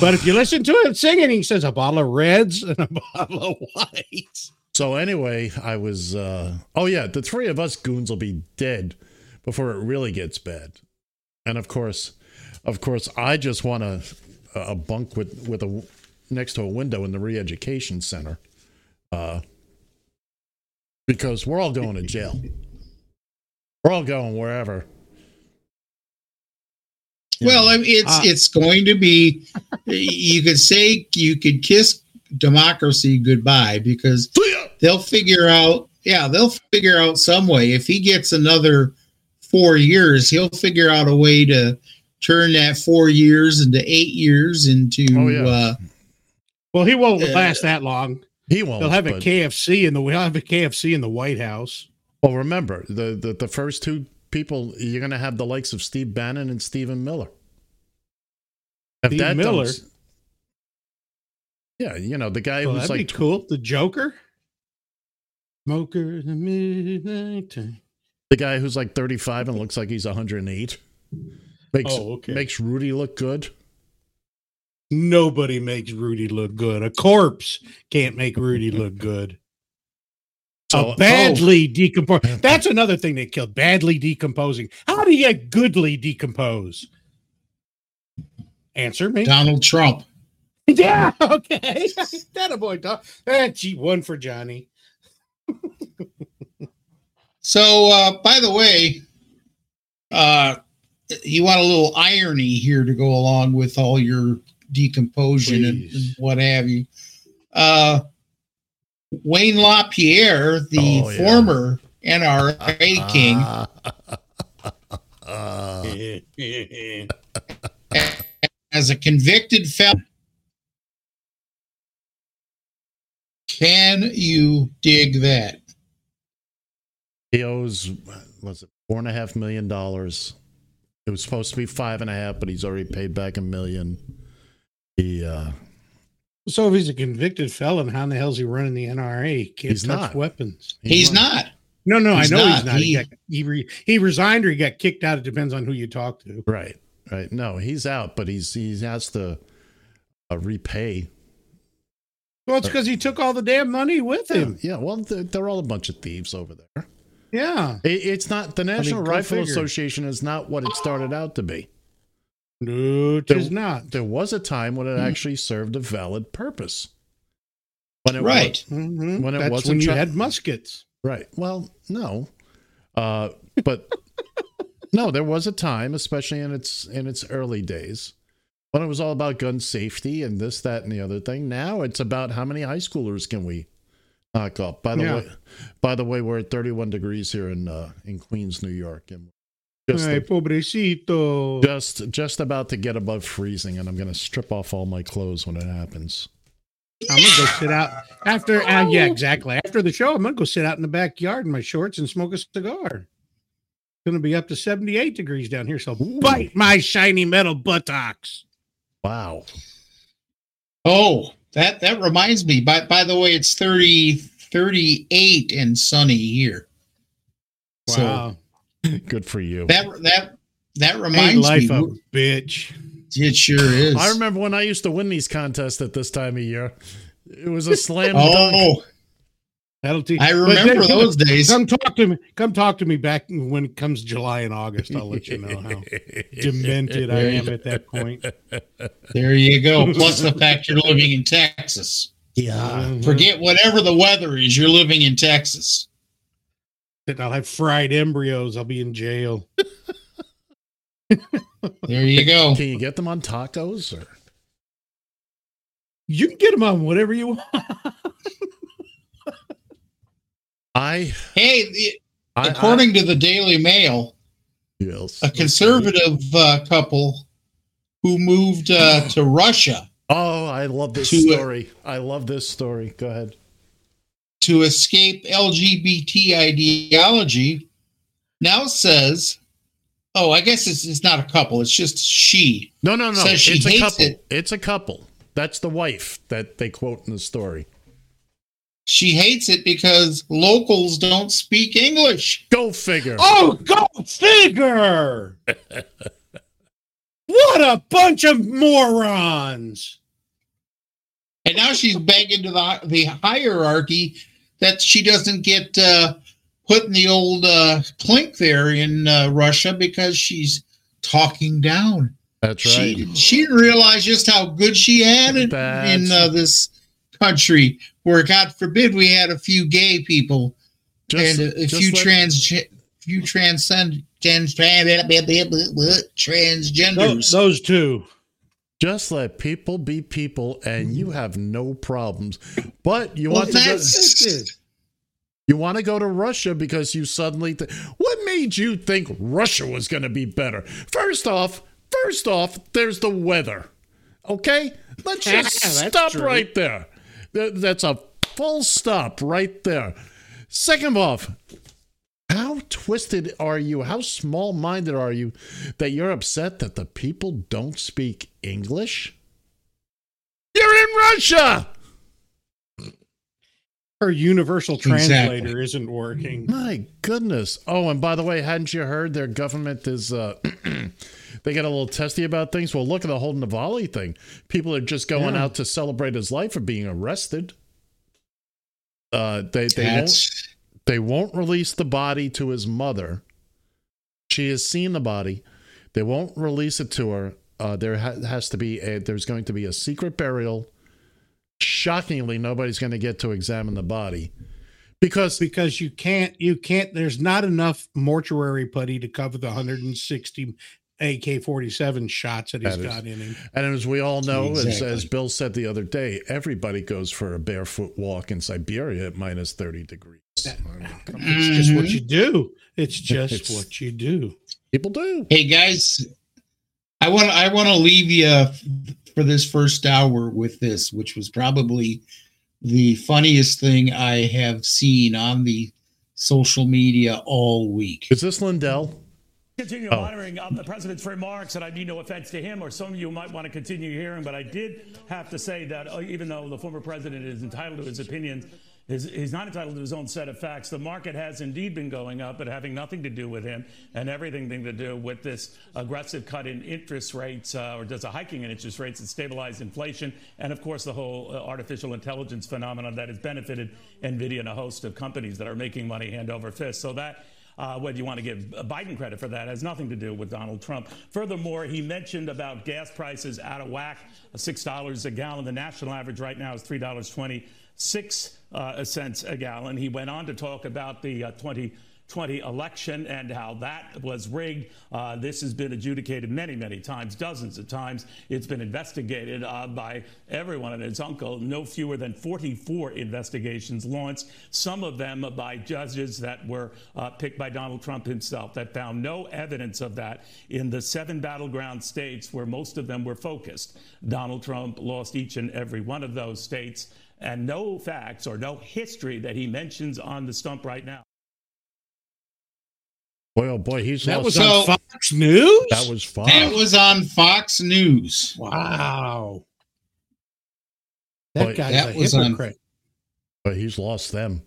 But if you listen to him singing, he says a bottle of reds and a bottle of whites. So anyway, I was. uh Oh yeah, the three of us goons will be dead before it really gets bad. And of course, of course, I just want a a bunk with with a next to a window in the re-education center, uh, because we're all going to jail. We're all going wherever. Well, I mean, it's Ah. it's going to be. You could say you could kiss democracy goodbye because they'll figure out. Yeah, they'll figure out some way if he gets another four years, he'll figure out a way to turn that four years into eight years into. Oh, yeah. uh, Well, he won't Uh, last that long. He won't. They'll have a but- KFC in the we'll have a KFC in the White House. Well, remember the, the the first two people you're going to have the likes of Steve Bannon and Stephen Miller. If Steve Miller? yeah, you know the guy Well, who's like cool. The Joker. Smoker in the midnight time. the guy who's like 35 and looks like he's 108. Makes Oh, okay. makes Rudy look good. Nobody makes Rudy look good. A corpse can't make Rudy look good. So- a badly decomposed. That's another thing they killed. Badly decomposing. How do you goodly decompose? Answer me. Donald Trump. Yeah. Okay. that a boy. Don- Ah, gee, one for Johnny. So, uh, by the way, uh, you want a little irony here to go along with all your decomposition and, and what have you. Uh, Wayne LaPierre, the Oh, yeah. former NRA king, as a convicted felon. Can you dig that? He owes was it four and a half million dollars. It was supposed to be five and a half, but he's already paid back a million. He uh So if he's a convicted felon, how in the hell is he running the NRA? He can't He's touch not. weapons. He's not. No, no, He's I know not. he's not. He, He- got, he, re, he resigned or he got kicked out. It depends on who you talk to. right, right. No, he's out, but he's he has to uh, repay. Well, it's because he took all the damn money with him. yeah. Well, they're, they're all a bunch of thieves over there. Yeah. It, it's not the National go Rifle figure. Association is not what it started out to be. No, it There- is not. There was a time when it actually served a valid purpose. When it Right. Mhm. When it That's wasn't when you had muskets. Right. Well, no. Uh, but no, there was a time, especially in its in its early days, when it was all about gun safety and this, that, and the other thing. Now it's about how many high schoolers can we knock up. By the Yeah. way, by the way, we're at 31 degrees here in uh, in Queens, New York, and just Ay, pobrecito. just just about to get above freezing, and I'm going to strip off all my clothes when it happens. I'm gonna go sit out after. Uh, yeah, exactly. After the show, I'm gonna go sit out in the backyard in my shorts and smoke a cigar. It's gonna be up to 78 degrees down here. So bite my shiny metal buttocks. Wow. Oh, that that reminds me. By by the way, it's 30, 38 and sunny here. Wow. Good for you. That that that Ain't reminds life me. a bitch. It sure is. I remember when I used to win these contests at this time of year. It was a slam dunk. Oh, That'll teach. I remember then- those days. Come talk to me. Come talk to me back when it comes July and August. I'll let you know how demented I am at that point. There you go. Plus the fact you're living in Texas. Yeah. Mhm. Forget whatever the weather is. You're living in Texas. That I'll have fried embryos. I'll be in jail. There you go. Can you get them on tacos or? You can get them on whatever you want. I, Hey, the- I according to the Daily Mail, yes. a conservative uh, couple who moved uh, to Russia Oh, I love this uh, story. I love this story. Go ahead. To escape LGBT ideology now says, oh, I guess it's, it's not a couple. It's just she. No, no, no. Says she it's a couple. it. It's a couple. That's the wife that they quote in the story. She hates it because locals don't speak English. Go figure. Oh, go figure! what a bunch of morons! And now she's begging to the, the hierarchy that she doesn't get uh, put in the old uh, clink there in uh, Russia because she's talking down. That's right. She, she didn't realize just how good she had it That's- in uh, this country where, God forbid, we had a few gay people Just- and a, a just few let- trans few transcend trans, trans, transgenders. Those, those two. Just let people be people, and you have no problems. But you Well, want to go, that's You want to go to Russia because you suddenly. Th- what made you think Russia was going to be better? First off, first off, there's the weather. Okay, let's just stop true. right there. Th- That's a full stop right there. Second off, how twisted are you? How small minded are you that you're upset that the people don't speak English? You're in Russia. Her universal Exactly. translator isn't working. My goodness. Oh, and by the way, hadn't you heard their government is uh they get a little testy about things? Well, look at the whole Navalny thing. People are just going Yeah. out to celebrate his life for being arrested. Uh they they won't, they won't release the body to his mother. She has seen the body. They won't release it to her. Uh, there ha- has to be a, there's going to be a secret burial. Shockingly, nobody's going to get to examine the body because because you can't you can't there's not enough mortuary putty to cover the 160 AK-47 shots that he's That is- got in him. And as we all know, as, Exactly. as Bill said the other day, everybody goes for a barefoot walk in Siberia at minus 30 degrees. It's just what you do. It's just It's- what you do. People do. Hey guys, I want I want to leave you for this first hour with this, which was probably the funniest thing I have seen on the social media all week. Is this Lindell? Continue Oh. monitoring of the president's remarks, and I mean no offense to him or some of you might want to continue hearing, but I did have to say that uh, even though the former president is entitled to his opinions, his, he's not entitled to his own set of facts. The market has indeed been going up, but having nothing to do with him and everything to do with this aggressive cut in interest rates, uh, or does a hiking in interest rates that stabilize inflation, and of course the whole uh, artificial intelligence phenomenon that has benefited NVIDIA and a host of companies that are making money hand over fist. So that uh, whether you want to give Biden credit for that has nothing to do with Donald Trump. Furthermore, he mentioned about gas prices out of whack, six dollars a gallon. The national average right now is three dollars twenty six uh, cents a gallon. He went on to talk about the uh, 2020 election and how that was rigged. Uh, this has been adjudicated many, many times, dozens of times. It's been investigated uh, by everyone and his uncle. No fewer than 44 investigations launched, some of them by judges that were uh, picked by Donald Trump himself, that found no evidence of that in the seven battleground states where most of them were focused. Donald Trump lost each and every one of those states, and no facts or no history that he mentions on the stump right now. Boy, oh boy, he's That lost. was on So- Fox News? that was fun. That was on Fox News. wow. Boy, That guy's that a was on- hypocrite. but he's lost them.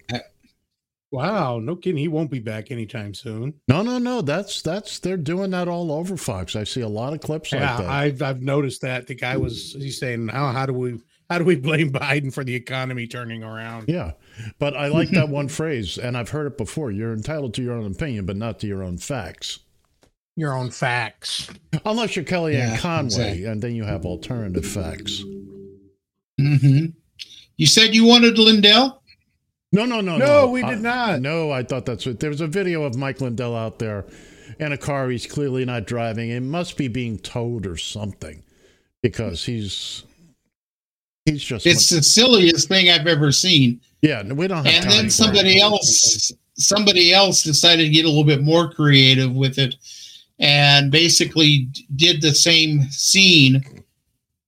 Wow, no kidding. He won't be back anytime soon. No, no, no. That's that's they're doing that all over Fox. I see a lot of clips Yeah, like that. I've I've noticed that the guy was he's saying how how do we how do we blame Biden for the economy turning around? yeah, but I like that one phrase, and I've heard it before. You're entitled to your own opinion, but not to your own facts. Your own facts. Unless you're Kellyanne Yeah, Conway, exactly. and then you have alternative facts. hmm You said you wanted Lindell? No, no, no, No, no. we I- did not. No, I thought that's what. There's a video of Mike Lindell out there in a car. He's clearly not driving. It must be being towed or something because he's he's just. It's the silliest thing I've ever seen. yeah. We don't have And then somebody else somebody else decided to get a little bit more creative with it and basically did the same scene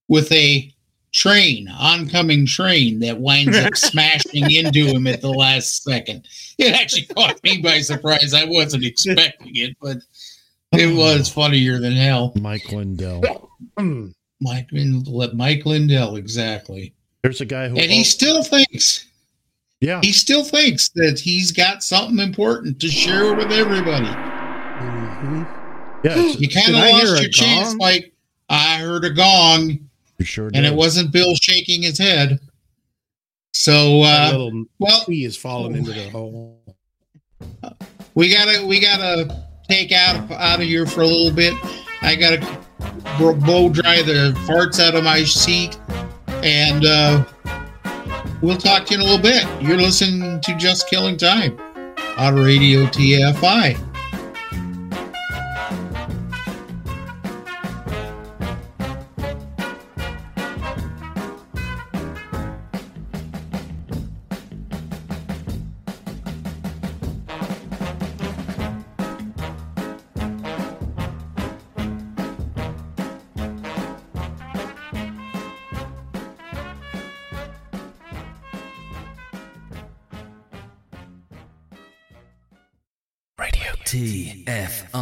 with a train oncoming train that winds up smashing into him at the last second it actually caught me by surprise i wasn't expecting it but it oh. was funnier than hell Mike Lindell. Hmm. Mike, Lind- mike lindell exactly There's a guy who. and he still thinks yeah. he still thinks that he's got something important to share with everybody. Mhm. Yeah. You kind Did of lost a your chance. gong? Like I heard a gong, you sure and did. it wasn't Bill shaking his head. So uh, well, he is falling into the hole. we gotta we gotta take out out of here for a little bit. I gotta bro- blow dry the farts out of my seat, and uh, we'll talk to you in a little bit. You're listening to Just Killing Time on Radio TFI.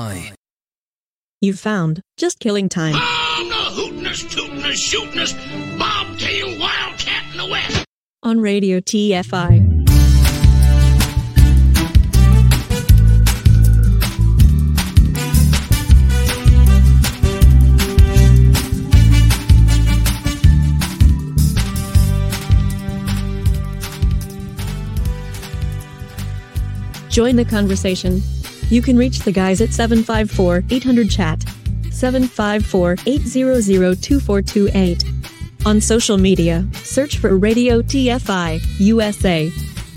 TFI. You've found just killing time I'm the hootinest, tootinest, shootinest, bobtail wildcat in the West. on Radio TFI. Join the conversation. You can reach the guys at 754 800 chat, 754 800 2428. On social media, search for Radio TFI USA.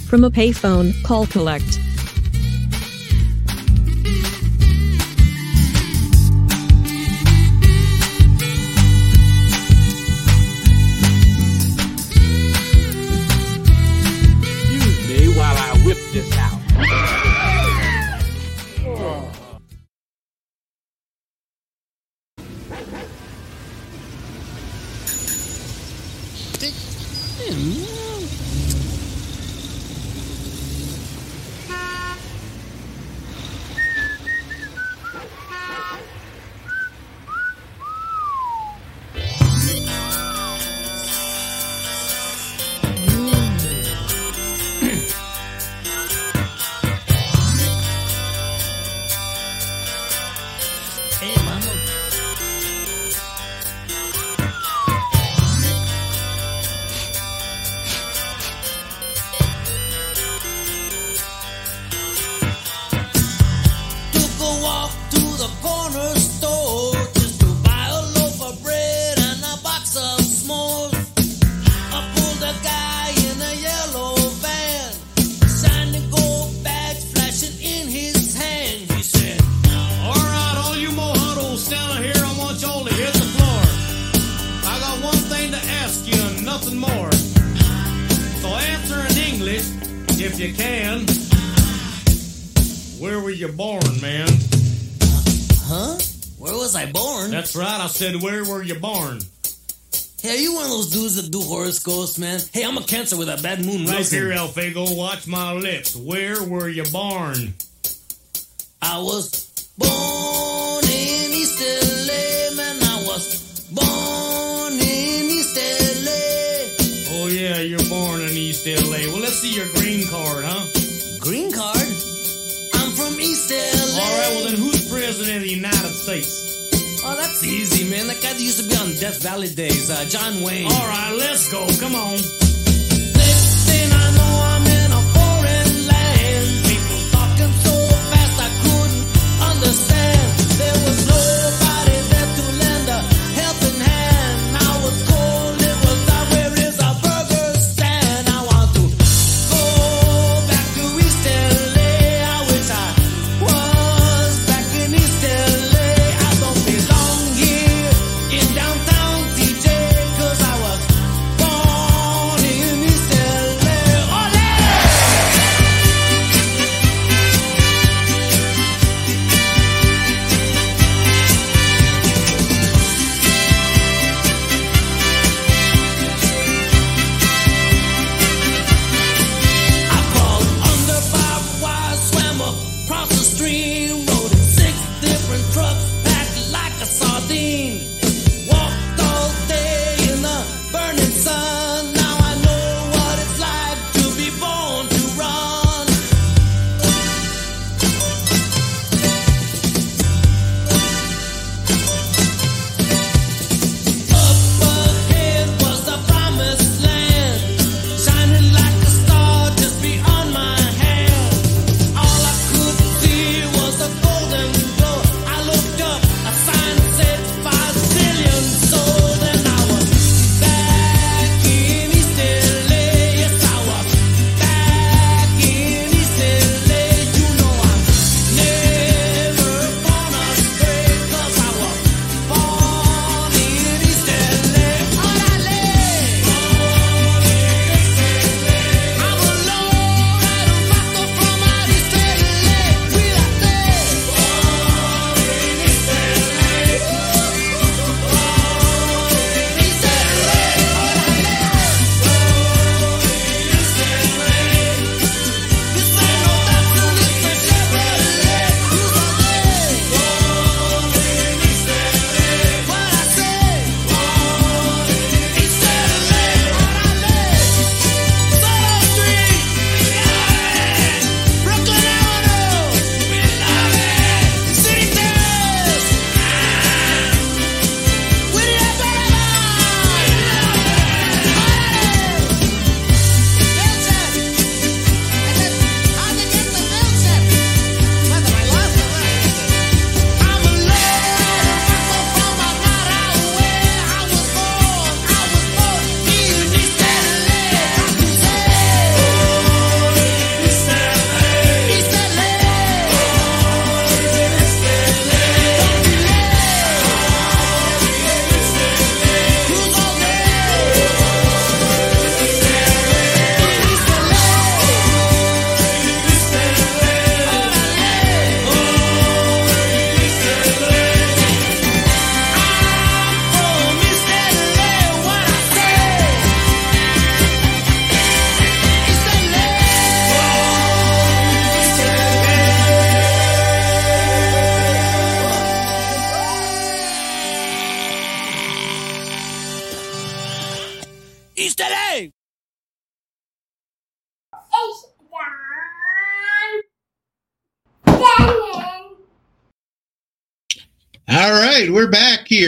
From a payphone, call collect. Horoscopes, man? Hey, I'm a cancer with a bad moon Look rising. here, El Fago, watch my lips. Where were you born? I was born in East LA, man. I was born in East LA. Oh, yeah, you're born in East LA. Well, let's see your green card, huh? Green card? I'm from East LA. All right, well, then who's president of the United States? Oh, that's easy, man. That guy that used to be on Death Valley Days, uh, John Wayne. All right, let's go. Come on. Next thing I know, I'm in a foreign land. People talking so fast I couldn't understand. There was nobody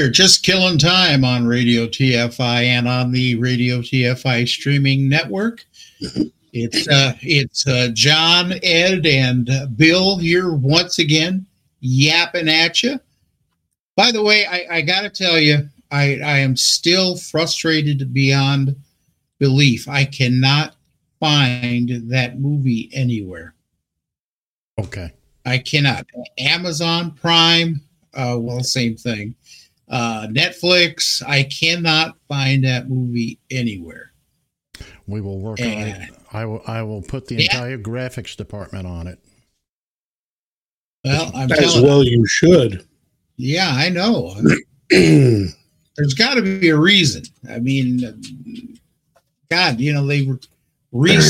here, just killing time on Radio TFI and on the Radio TFI streaming network. It's uh, it's uh, John, Ed, and Bill here once again, yapping at you. By the way, I, I got to tell you, I, I am still frustrated beyond belief. I cannot find that movie anywhere. Okay. I cannot. Amazon Prime, uh, well, same thing. Uh, Netflix, I cannot find that movie anywhere. We will work on it. I will. I will put the Yeah. entire graphics department on it. Well, I'm As telling well you should. Yeah, I know. There's got to be a reason. I mean, God, you know they re-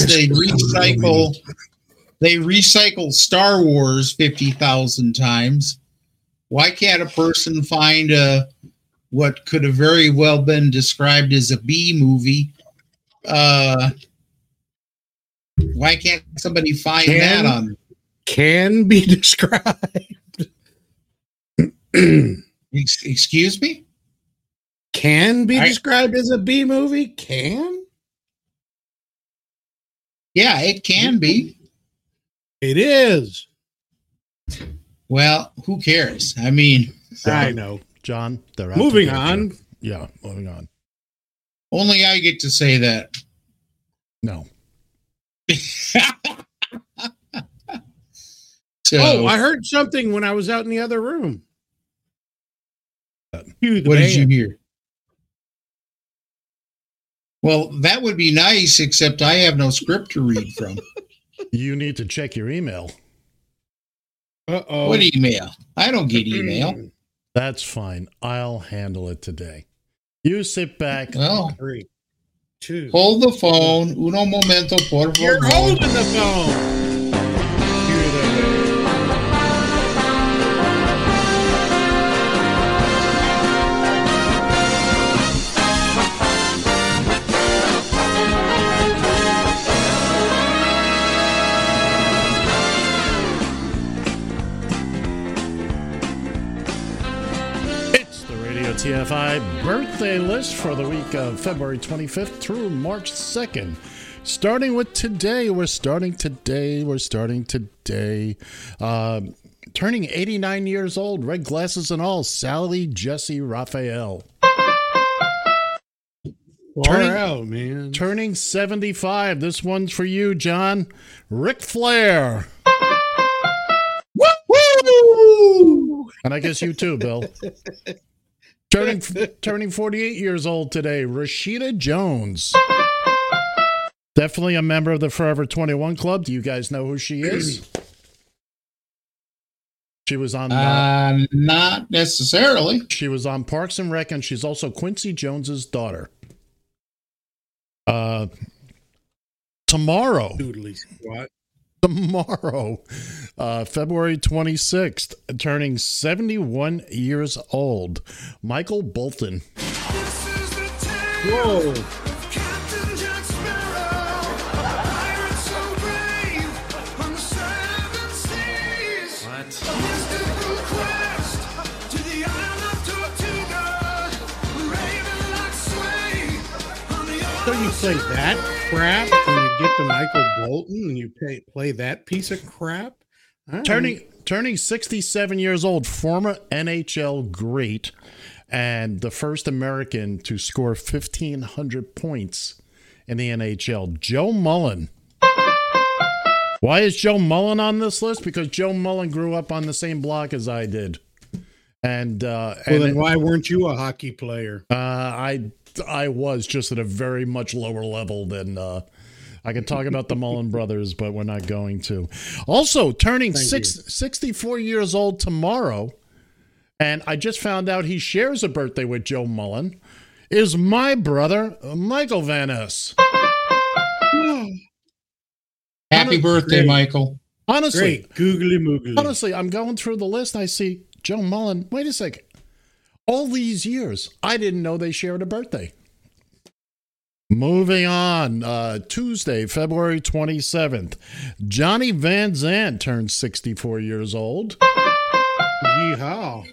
they recycle they recycle Star Wars fifty thousand times. Why can't a person find a what could have very well been described as a B movie? Uh, why can't somebody find Can- that on? Can be described. Excuse me. Can be I- described as a B movie. Can Yeah, it can be. it is. Well, who cares? I mean, I know. John. They're out Moving get you. on. Yeah, moving on. only I get to say that. No. So, Oh, I heard something when I was out in the other room. Cue the what did you hear? Well, that would be nice, except I have no script to read from. You need to check your email. Uh-oh. What email? I don't get email. That's fine. I'll handle it today. You sit back. Well, Three, two. hold the phone. Uno momento, por favor. You're holding the phone. TFI birthday list for the week of February 25th through March 2nd. Starting with today, we're starting today, we're starting today. Um, turning 89 years old, red glasses and all, Sally Jessy Raphael. Turning- out, man. Turning 75, this one's for you, John. Ric Flair. Woo! And I guess you too, Bill. turning turning 48 years old today, Rashida Jones. Definitely a member of the Forever 21 Club. Do you guys know who she is? She was on uh, Uh, not necessarily. she was on Parks and Rec and she's also Quincy Jones's daughter. Uh tomorrow Doodly squat. Tomorrow, uh, February 26th, turning 71 years old, Michael Bolton. Whoa. So you play that crap when you get to Michael Bolton and you play, play that piece of crap? Right. Turning turning 67 years old, former NHL great, and the first American to score 1,500 points in the NHL, Joe Mullen. Why is Joe Mullen on this list? Because Joe Mullen grew up on the same block as I did. And uh, Well, and then why weren't you a hockey player? Uh, I I was just at a very much lower level than uh, I could talk about the Mullen brothers, but we're not going to. Also, turning Thank six, 64 years old tomorrow, and I just found out he shares a birthday with Joe Mullen, is my brother, Michael Van Ness. Happy birthday, Great. Michael. Honestly, Great. Googly moogly. honestly, I'm going through the list. I see Joe Mullen. Wait a second. All these years, I didn't know they shared a birthday. Moving on, uh, Tuesday, February 27th, Johnny Van Zant turned 64 years old. Yeehaw.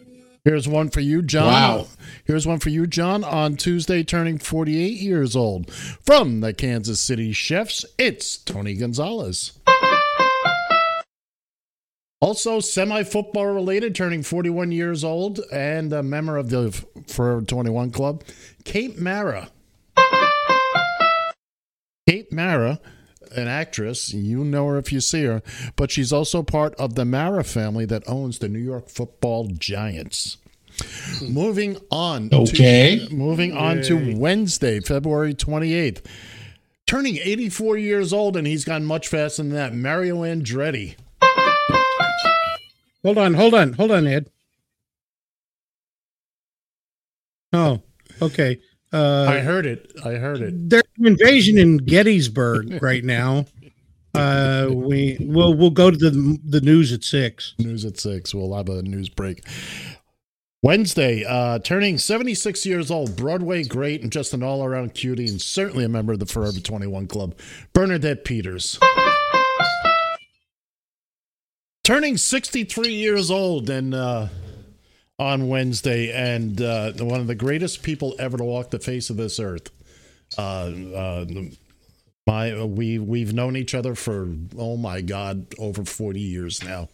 Here's one for you, John. Wow. Here's one for you, John. On Tuesday, turning 48 years old. From the Kansas City Chefs, it's Tony Gonzalez. Also, semi football related, turning 41 years old, and a member of the Forever 21 Club, Kate Mara. Kate Mara, an actress, you know her if you see her, but she's also part of the Mara family that owns the New York football Giants. Moving on. Okay. To, moving on to Wednesday, February 28th. Turning 84 years old, and he's gone much faster than that. Mario Andretti. Hold on, hold on, hold on, Ed. Oh, okay. Uh, I heard it. I heard it. There's an invasion in Gettysburg right now. Uh, we we'll we'll go to the the news at six. News at six. We'll have a news break. Wednesday, uh, turning 76 years old, Broadway great and just an all around cutie, and certainly a member of the Forever 21 Club, Bernadette Peters. Turning 63 years old and uh, on Wednesday, and uh, one of the greatest people ever to walk the face of this earth. Uh, uh, my we we've known each other for oh my god over 40 years now.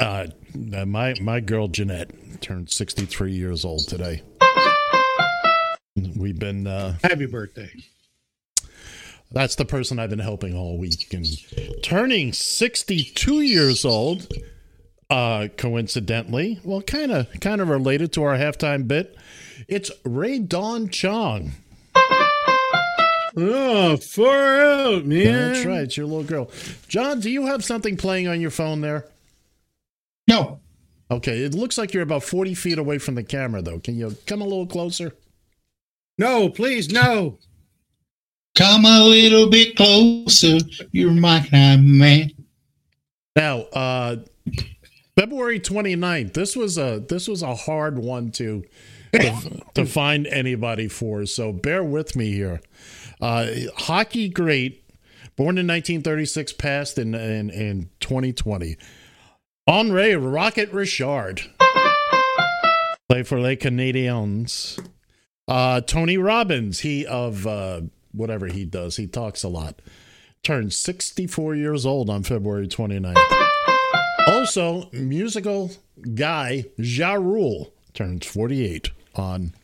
Uh, my my girl Jeanette turned 63 years old today. We've been uh, Happy birthday. that's the person I've been helping all week and turning 62 years old. Uh, coincidentally, well, kind of kind of related to our halftime bit. It's Rae Dawn Chong. Oh, far out, man. That's right. It's your little girl. John, do you have something playing on your phone there? No. Okay. It looks like you're about 40 feet away from the camera, though. Can you come a little closer? No, please, no. Come a little bit closer. You're my kind of man. Now, uh, February 29th. This was a this was a hard one to to, to find anybody for. So bear with me here. Uh, hockey great, born in 1936, passed in in, in 2020. Henri Rocket Richard, play for Les Canadiens. Uh, Tony Robbins, he of uh, whatever he does, he talks a lot. Turned 64 years old on February 29th. Also, musical guy Ja Rule turns 48 on.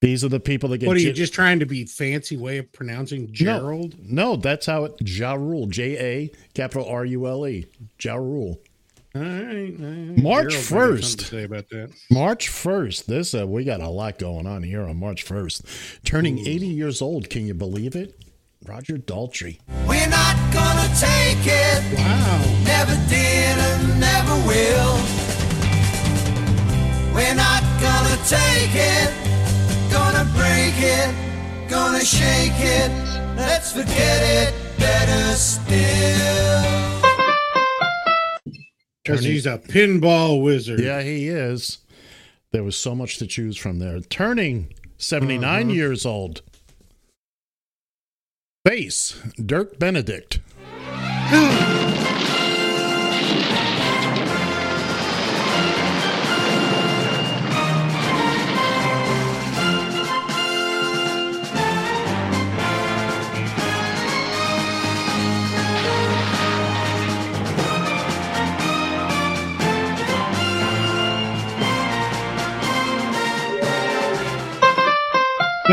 These are the people that get. What are you j- just trying to be fancy way of pronouncing Gerald? No, no, that's how it. Ja Rule, J A capital R U L E, Ja Rule. All right, all right. March Gerald might have something first. say about that. March 1st. This uh, we got a lot going on here on March 1st. Turning 80 years old, can you believe it? Roger Daltrey. We're not gonna take it. Wow. Never did and never will. We're not gonna take it. Gonna break it. Gonna shake it. Let's forget it. Better still. Because he's a pinball wizard. Yeah, he is. There was so much to choose from there. Turning 79 Uh-huh. years old. Face Dirk Benedict.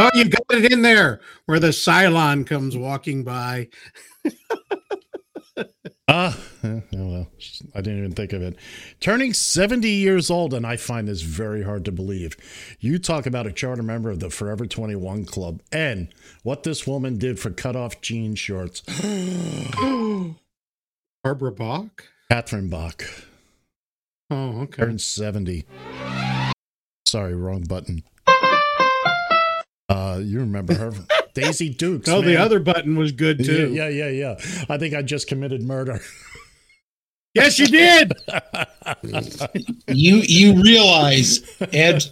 No, you got it in there where the Cylon comes walking by. Ah, eh, oh well, I didn't even think of it. Turning 70 years old, and I find this very hard to believe. You talk about a charter member of the Forever 21 Club and what this woman did for cutoff jean shorts. Barbara Bach? Catherine Bach. Oh, okay. Turned 70. Sorry, wrong button. Uh, you remember her. Daisy Dukes. No, the other button was good too. Yeah, yeah, yeah, yeah. I think I just committed murder. Yes, you did. You you realize, Ed?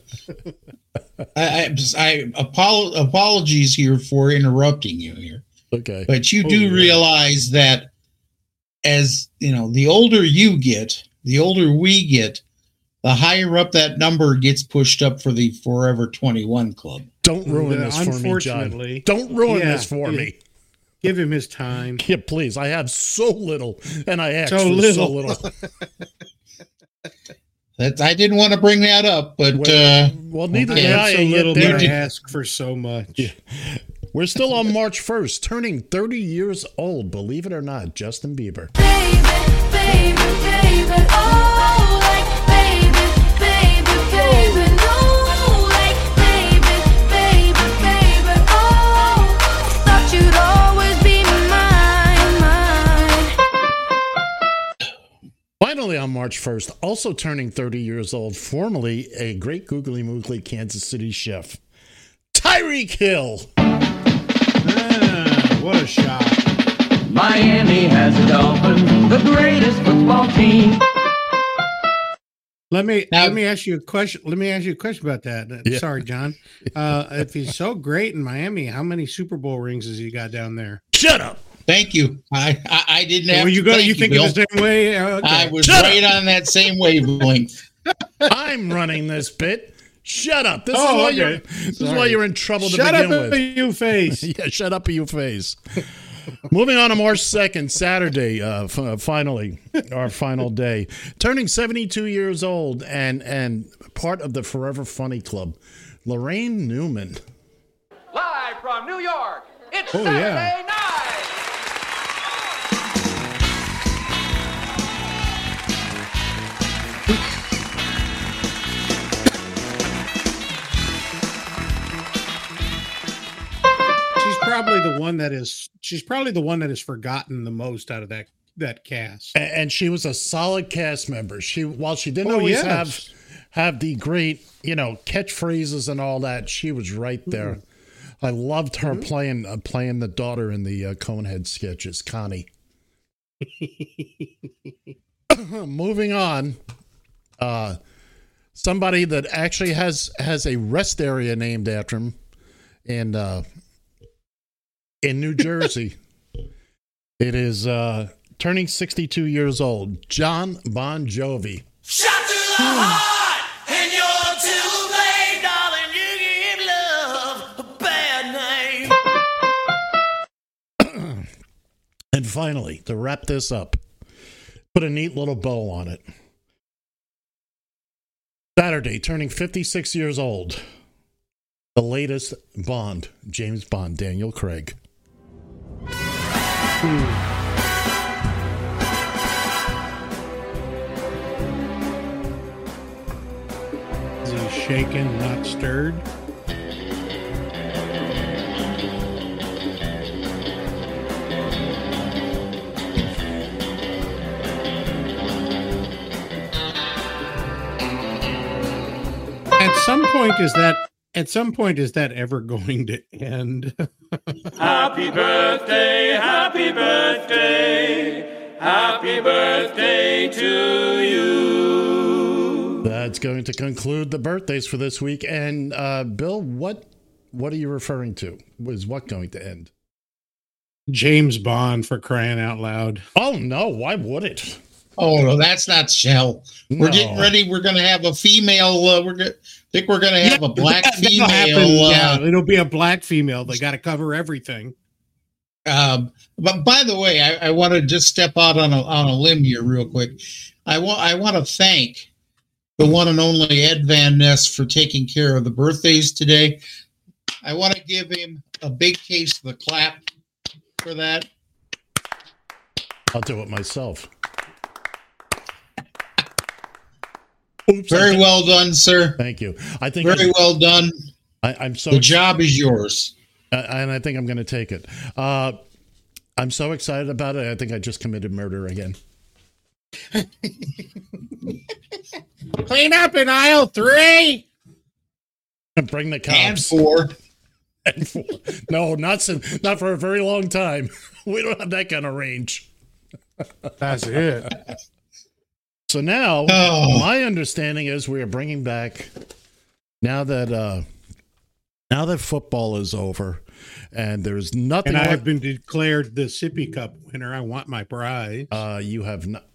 I, I, I apol- apologies here for interrupting you here, Okay. but you Oh, do yeah. realize that as you know, the older you get, the older we get, the higher up that number gets pushed up for the Forever 21 Club. Don't ruin Uh, this for me, John. Don't ruin Yeah, this for yeah. me. Give him his time. Yeah, please. I have so little, and I ask So for so little. little. That I didn't want to bring that up, but uh, well, neither I did I. so little, there- but I ask for so much. We're still on March 1st, turning 30 years old, believe it or not, Justin Bieber. Finally, on March 1st, also turning 30 years old, formerly a great googly moogly Kansas City chef, Tyreek Hill. Ah, what a shot. Miami has a dolphin, the greatest football team. Let me let me ask you a question. Let me ask you a question about that. Uh, Yeah. Sorry, John. Uh, if he's so great in Miami, how many Super Bowl rings has he got down there? Shut up. Thank you. I I, I didn't have Were you to go? thank You think Bill. of the same way? Uh, okay. I was Shut right on that same wavelength. I'm running this bit. Shut up. This is Oh, why okay. you're this is why you're in trouble to Shut begin with. Shut up, you face. yeah, shut up, you face. Moving on to March 2nd, Saturday, uh, f- uh, finally, our final day. Turning 72 years old and, and part of the Forever Funny Club, Laraine Newman. Live from New York, it's Oh, Saturday yeah. night. Probably the one that is. She's probably the one that is forgotten the most out of that that cast. A- And she was a solid cast member. She while she didn't Oh, always yes. have have the great, you know, catchphrases and all that, she was right there. Mm-hmm. I loved her playing uh, playing the daughter in the uh, Conehead sketches, Connie. Moving on, uh, somebody that actually has has a rest area named after him, in uh, in New Jersey. it is uh, turning sixty two years old. Jon Bon Jovi. And you're too late, darling. You give love a bad name. And finally, to wrap this up, put a neat little bow on it. Saturday, turning 56 years old, the latest Bond, James Bond, Daniel Craig. Hmm. Is he shaken, not stirred? At some point, is that at some point is that ever going to end? Happy birthday, happy birthday, happy birthday to you. That's going to conclude the birthdays for this week. And uh, Bill, what what are you referring to? Was what going to end? James Bond for crying out loud. Oh no, why would it? Oh no, that's not Shell. We're getting ready. We're going to have a female. Uh, we're going. think we're going to have a black That- female. uh, yeah, it'll be a black female. They got to cover everything. Um, but by the way, I, I want to just step out on a on a limb here real quick. I want I want to thank the one and only Ed Van Ness for taking care of the birthdays today. I want to give him a big case of the clap for that. I'll do it myself. Very well done, sir. Thank you. I think Very well done. I, I'm so The job is yours. Uh, and I think I'm going to take it. Uh, I'm so excited about it. I think I just committed murder again. Clean up in aisle three. Bring the cops. And four. And four. No, not since, not for a very long time. We don't have that kind of range. That's it. So now, Oh. my understanding is we are bringing back now that uh now that football is over, and there's nothing. And I like- have been declared the Sippy Cup winner. I want my prize. Uh, you have not.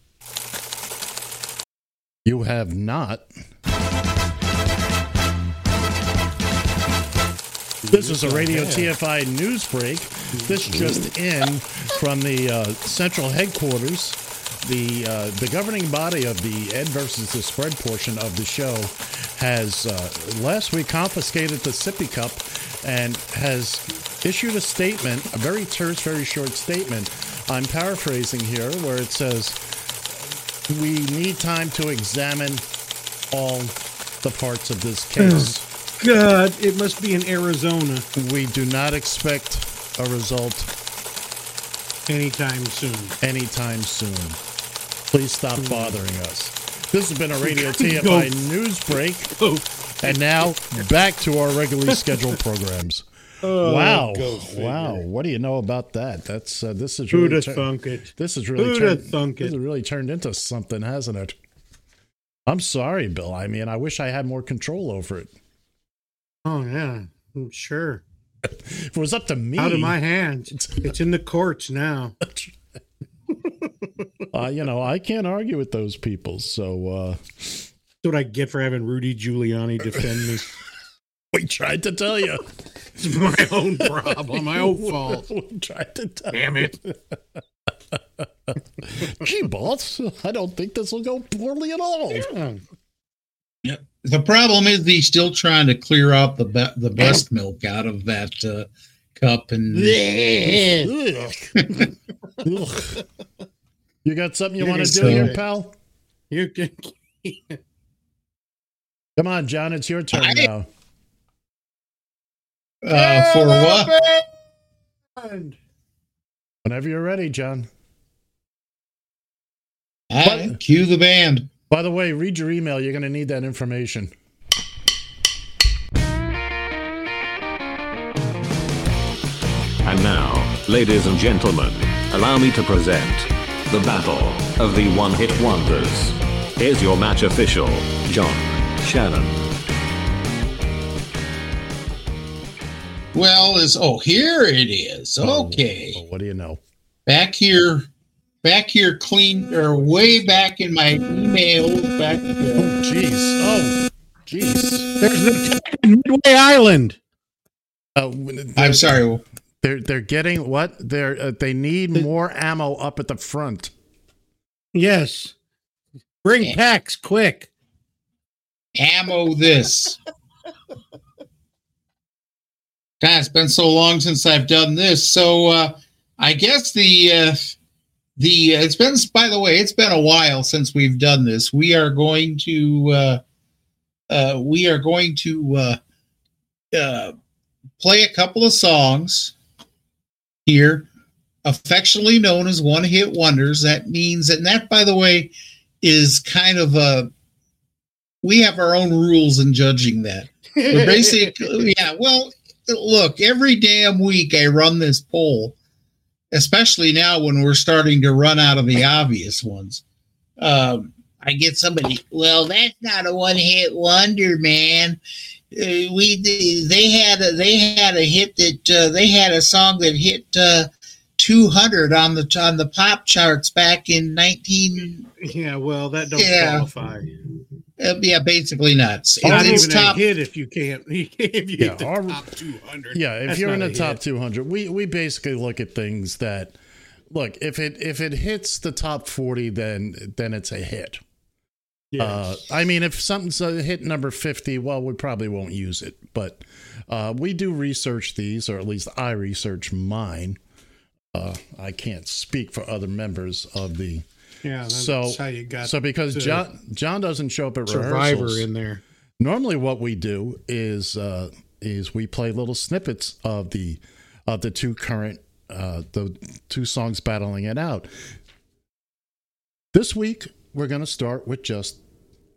You have not. This is a Radio TFI news break. This just in from the uh, central headquarters. The uh, the governing body of the Ed versus the Spread portion of the show has uh, last week confiscated the sippy cup and has issued a statement, a very terse, very short statement. I'm paraphrasing here, where it says, "We need time to examine all the parts of this case." God, it must be in Arizona We do not expect a result anytime soon. anytime soon. Please stop bothering us. This has been a Radio. TFI news break. And now back to our regularly scheduled programs. Oh, wow. Wow. What do you know about that? That's uh, this is Who'da really tur- thunk it? This has really Who'da turned, thunk this it? has really turned into something, hasn't it? I'm sorry, Bill. I mean, I wish I had more control over it. Oh yeah, I'm sure. If it was up to me, Out of my hands. It's in the courts now. uh, you know, I can't argue with those people. So uh, That's what I get for having Rudy Giuliani defend me. we tried to tell you. It's my own problem, my own fault. we tried to tell Damn it. Gee, boss, I don't think this will go poorly at all. Yeah, The problem is he's still trying to clear out the be- the breast milk out of that uh, cup, and Ugh. You got something you You're want to do gonna here, say- pal? You can Come on, John, it's your turn I- now. uh, for what? Whenever you're ready, John. All right, cue the band. By the way, read your email. You're going to need that information. And now, ladies and gentlemen, allow me to present the Battle of the One Hit Wonders. Here's your match official, John Shannon. Well, is oh here it is. Okay, Oh, what do you know? back here, back here, clean or way back in my email. Back. Oh, jeez. Oh, jeez. There's the Midway Island. Uh, I'm sorry. They're they're getting what? They're uh, they need more ammo up at the front. Yes. Bring packs quick. ammo this. God, it's been so long since I've done this. So uh, I guess the uh, the it's been by the way, it's been a while since we've done this. We are going to uh, uh, we are going to uh, uh, play a couple of songs here, affectionately known as one hit wonders. That means, and that by the way, is kind of a we have our own rules in judging that. We're basically, yeah. Well, look, every damn week I run this poll, especially now when we're starting to run out of the obvious ones. Um, I get somebody. Well, that's not a one-hit wonder, man. Uh, we they had a they had a hit that uh, they had a song that hit uh, 200 on the on the pop charts back in 19 Yeah, well, that don't Yeah. qualify. uh, yeah basically nuts It's not it's even top a hit if you can't if you Yeah, hit the our- top 200. Yeah, if you're in the top hit. 200, we we basically look at things that look if it if it hits the top 40, then then it's a hit. Uh, I mean, if something's a hit number 50, well, we probably won't use it. But uh, we do research these, or at least I research mine. Uh, I can't speak for other members of the. Yeah, that's so how you got so because John John doesn't show up at Survivor rehearsals. in there. Normally, what we do is uh, is we play little snippets of the of the two current uh, the two songs battling it out. This week, we're going to start with just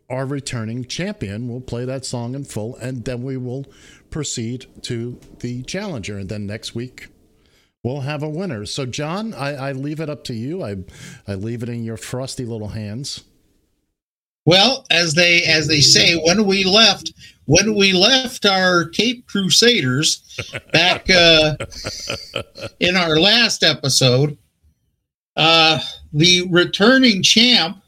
our returning champion. We'll play that song in full, and then we will proceed to the challenger. And then next week, we'll have a winner. So, John, I, I leave it up to you. I I leave it in your frosty little hands. Well, as they as they say, when we left when we left our Cape Crusaders back uh, in our last episode, uh, the returning champ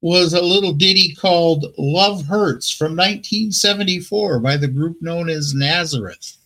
was a little ditty called Love Hurts from 1974 by the group known as Nazareth.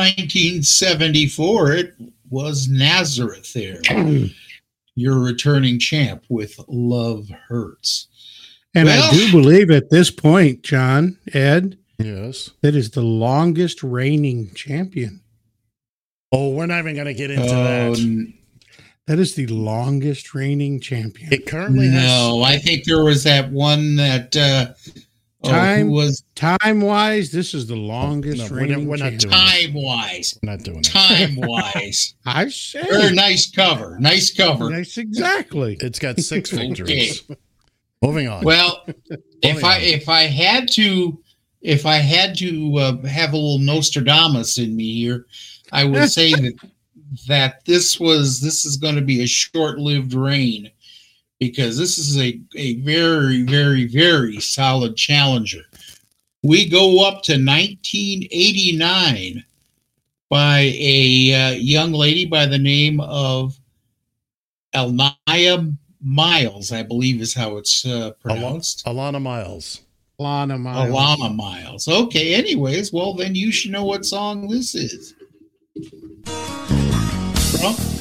1974, it was Nazareth there. Your returning champ with Love Hurts. And Well- I do believe at this point, John, Ed, Yes. that is the longest reigning champion. Oh, we're not even going to get into Oh, that. That is the longest reigning champion. It currently has. no, I think there was that one that uh, oh, Time was time wise, this is the longest No, we're not- reigning we're not doing time wise. We're not doing it. Time wise. I say Very nice cover. Nice cover. Nice, exactly. It's got six Okay. victories. Moving on. Well, if Moving I on. if I had to if I had to uh, have a little Nostradamus in me here, I would say that that this was this is going to be a short-lived reign because this is a, a very very very solid challenger. We go up to 1989 by a uh, young lady by the name of Elnaya Miles, I believe is how it's uh, pronounced. Alannah Myles. Lana Miles. Alannah Myles. Okay, anyways, well, then you should know what song this is. Well,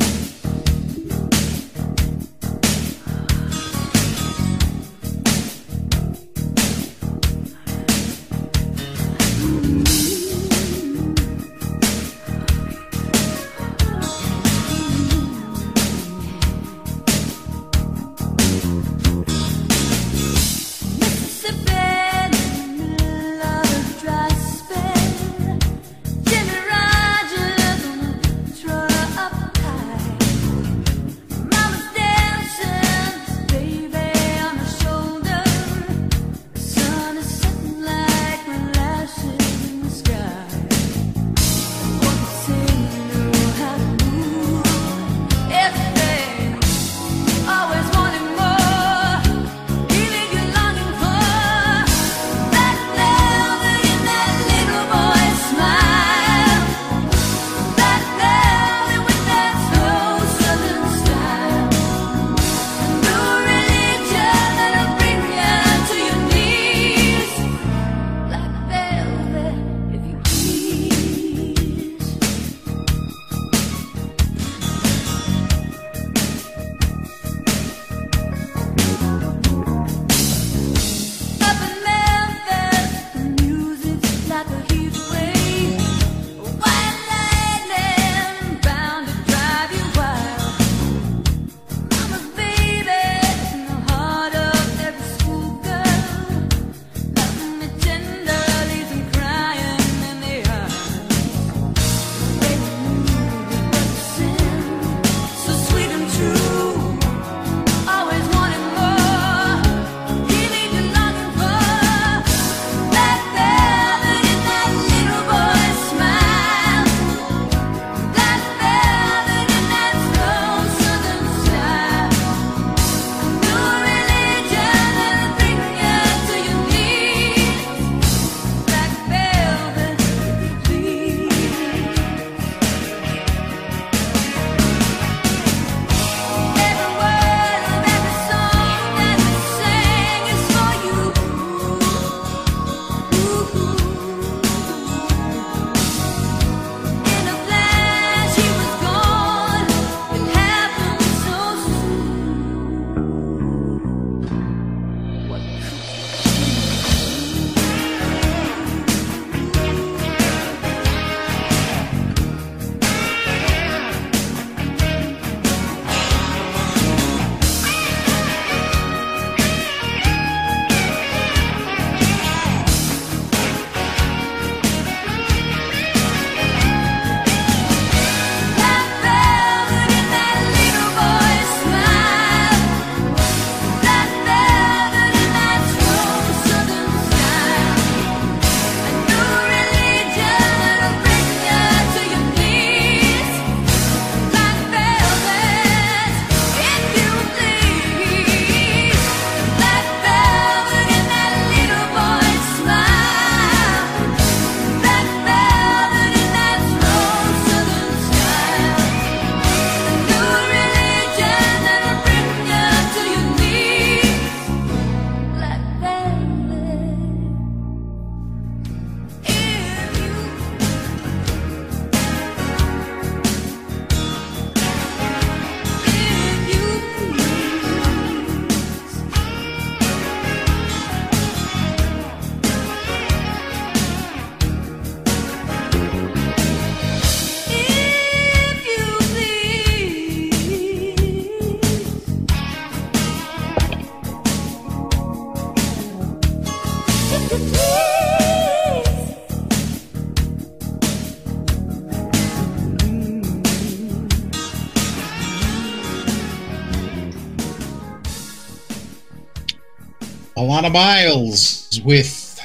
Alannah Myles with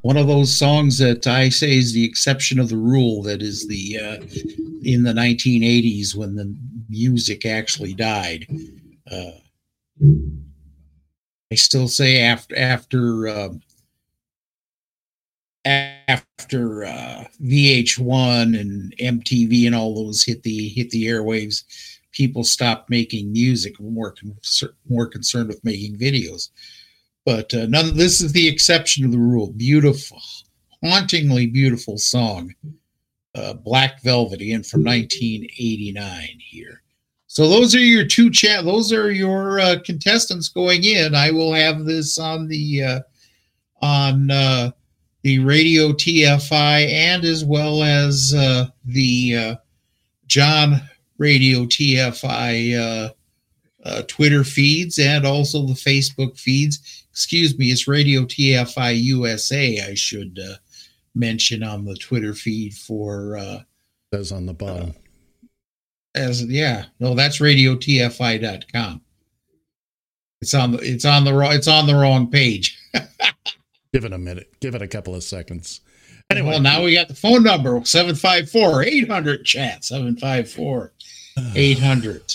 one of those songs that I say is the exception of the rule. That is the uh, in the 1980s when the music actually died. Uh, I still say after after uh, after uh, VH1 and MTV and all those hit the hit the airwaves, people stopped making music. More more concerned with making videos. But uh, none. This is the exception to the rule. Beautiful, hauntingly beautiful song, uh, Black Velvet, again from 1989 here. So those are your two chat. Those are your uh, contestants going in. I will have this on the uh, on uh, the radio TFI and as well as uh, the uh, John Radio TFI uh, uh, Twitter feeds and also the Facebook feeds. Excuse me, it's Radio TFI USA. I should uh, mention on the Twitter feed for. Uh, Says on the bottom. as yeah, no, that's radiotfi.com. It's on the it's on the wrong it's on the wrong page. Give it a minute. Give it a couple of seconds. Anyway, well, now we got the phone number 754 800 chat 754 800.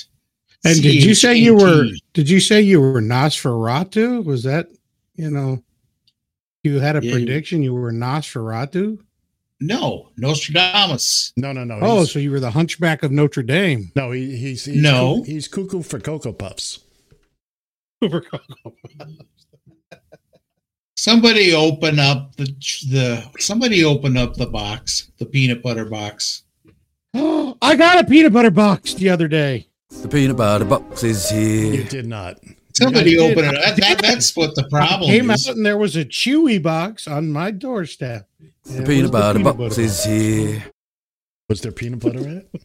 And did you say you were? CHAT. Did you say you were Nosferatu? Was that you know? You had a Yeah. prediction. You were Nosferatu. No, Nostradamus. No, no, no. Oh, he's- so you were the Hunchback of Notre Dame. no, he, he's, he's No. coo- he's cuckoo for cocoa puffs. For cocoa puffs. Somebody open up the the somebody open up the box, the peanut butter box. Oh, I got a peanut butter box the other day. The peanut butter box is here. You did not. Somebody I did. open it. I That, that- that's what the I problem came is. out and there was a Chewy box on my doorstep. The peanut butter box is here. Was there peanut butter in it?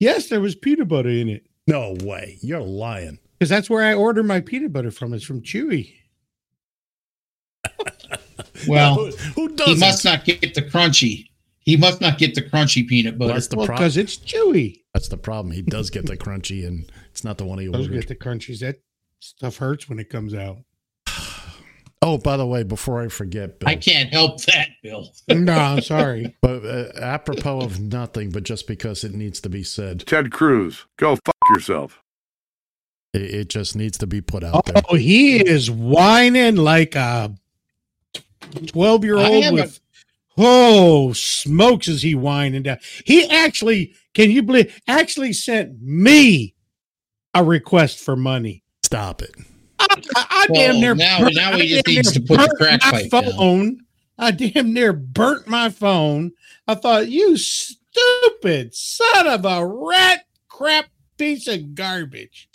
Yes, there was peanut butter in it No way. You're lying. because that's where I order my peanut butter from. It's from Chewy. Well, who, who he doesn't? must not get the crunchy. He must not get the crunchy peanut butter. That's the Well, problem. because it's Chewy. That's the problem. He does get the crunchy, and it's not the one he Those ordered. get the crunchies. That stuff hurts when it comes out. Oh, by the way, before I forget, Bill, I can't help that, Bill. No, I'm sorry. but uh, apropos of nothing, but just because it needs to be said, Ted Cruz, go fuck yourself. it, it just needs to be put out there. Oh, he is whining like a 12 year I old haven't- with, oh, smokes is he whining down. He actually, can you believe, actually sent me a request for money. Stop it. I, I, I Well, damn near now- burnt- now I he just damn needs to put the crack my pipe down. phone. I damn near burnt my phone. I thought, you stupid son of a rat crap piece of garbage.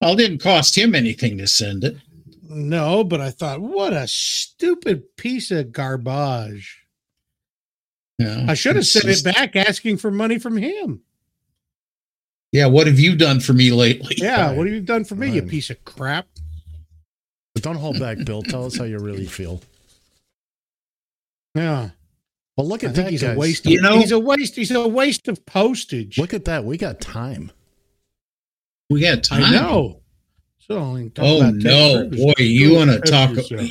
Well, it didn't cost him anything to send it. No, but I thought, what a stupid piece of garbage. Yeah, I should have it's sent it back asking for money from him. Yeah, what have you done for me lately? Yeah, what have you done for me, you piece of crap? But don't hold back, Bill. Tell us how you really feel. Yeah. Well, look at think that, he's guys. a waste of, You know- he's a waste he's a waste of postage. Look at that. We got time. We got time. I know. So I Oh no, boy! You want to talk? yourself.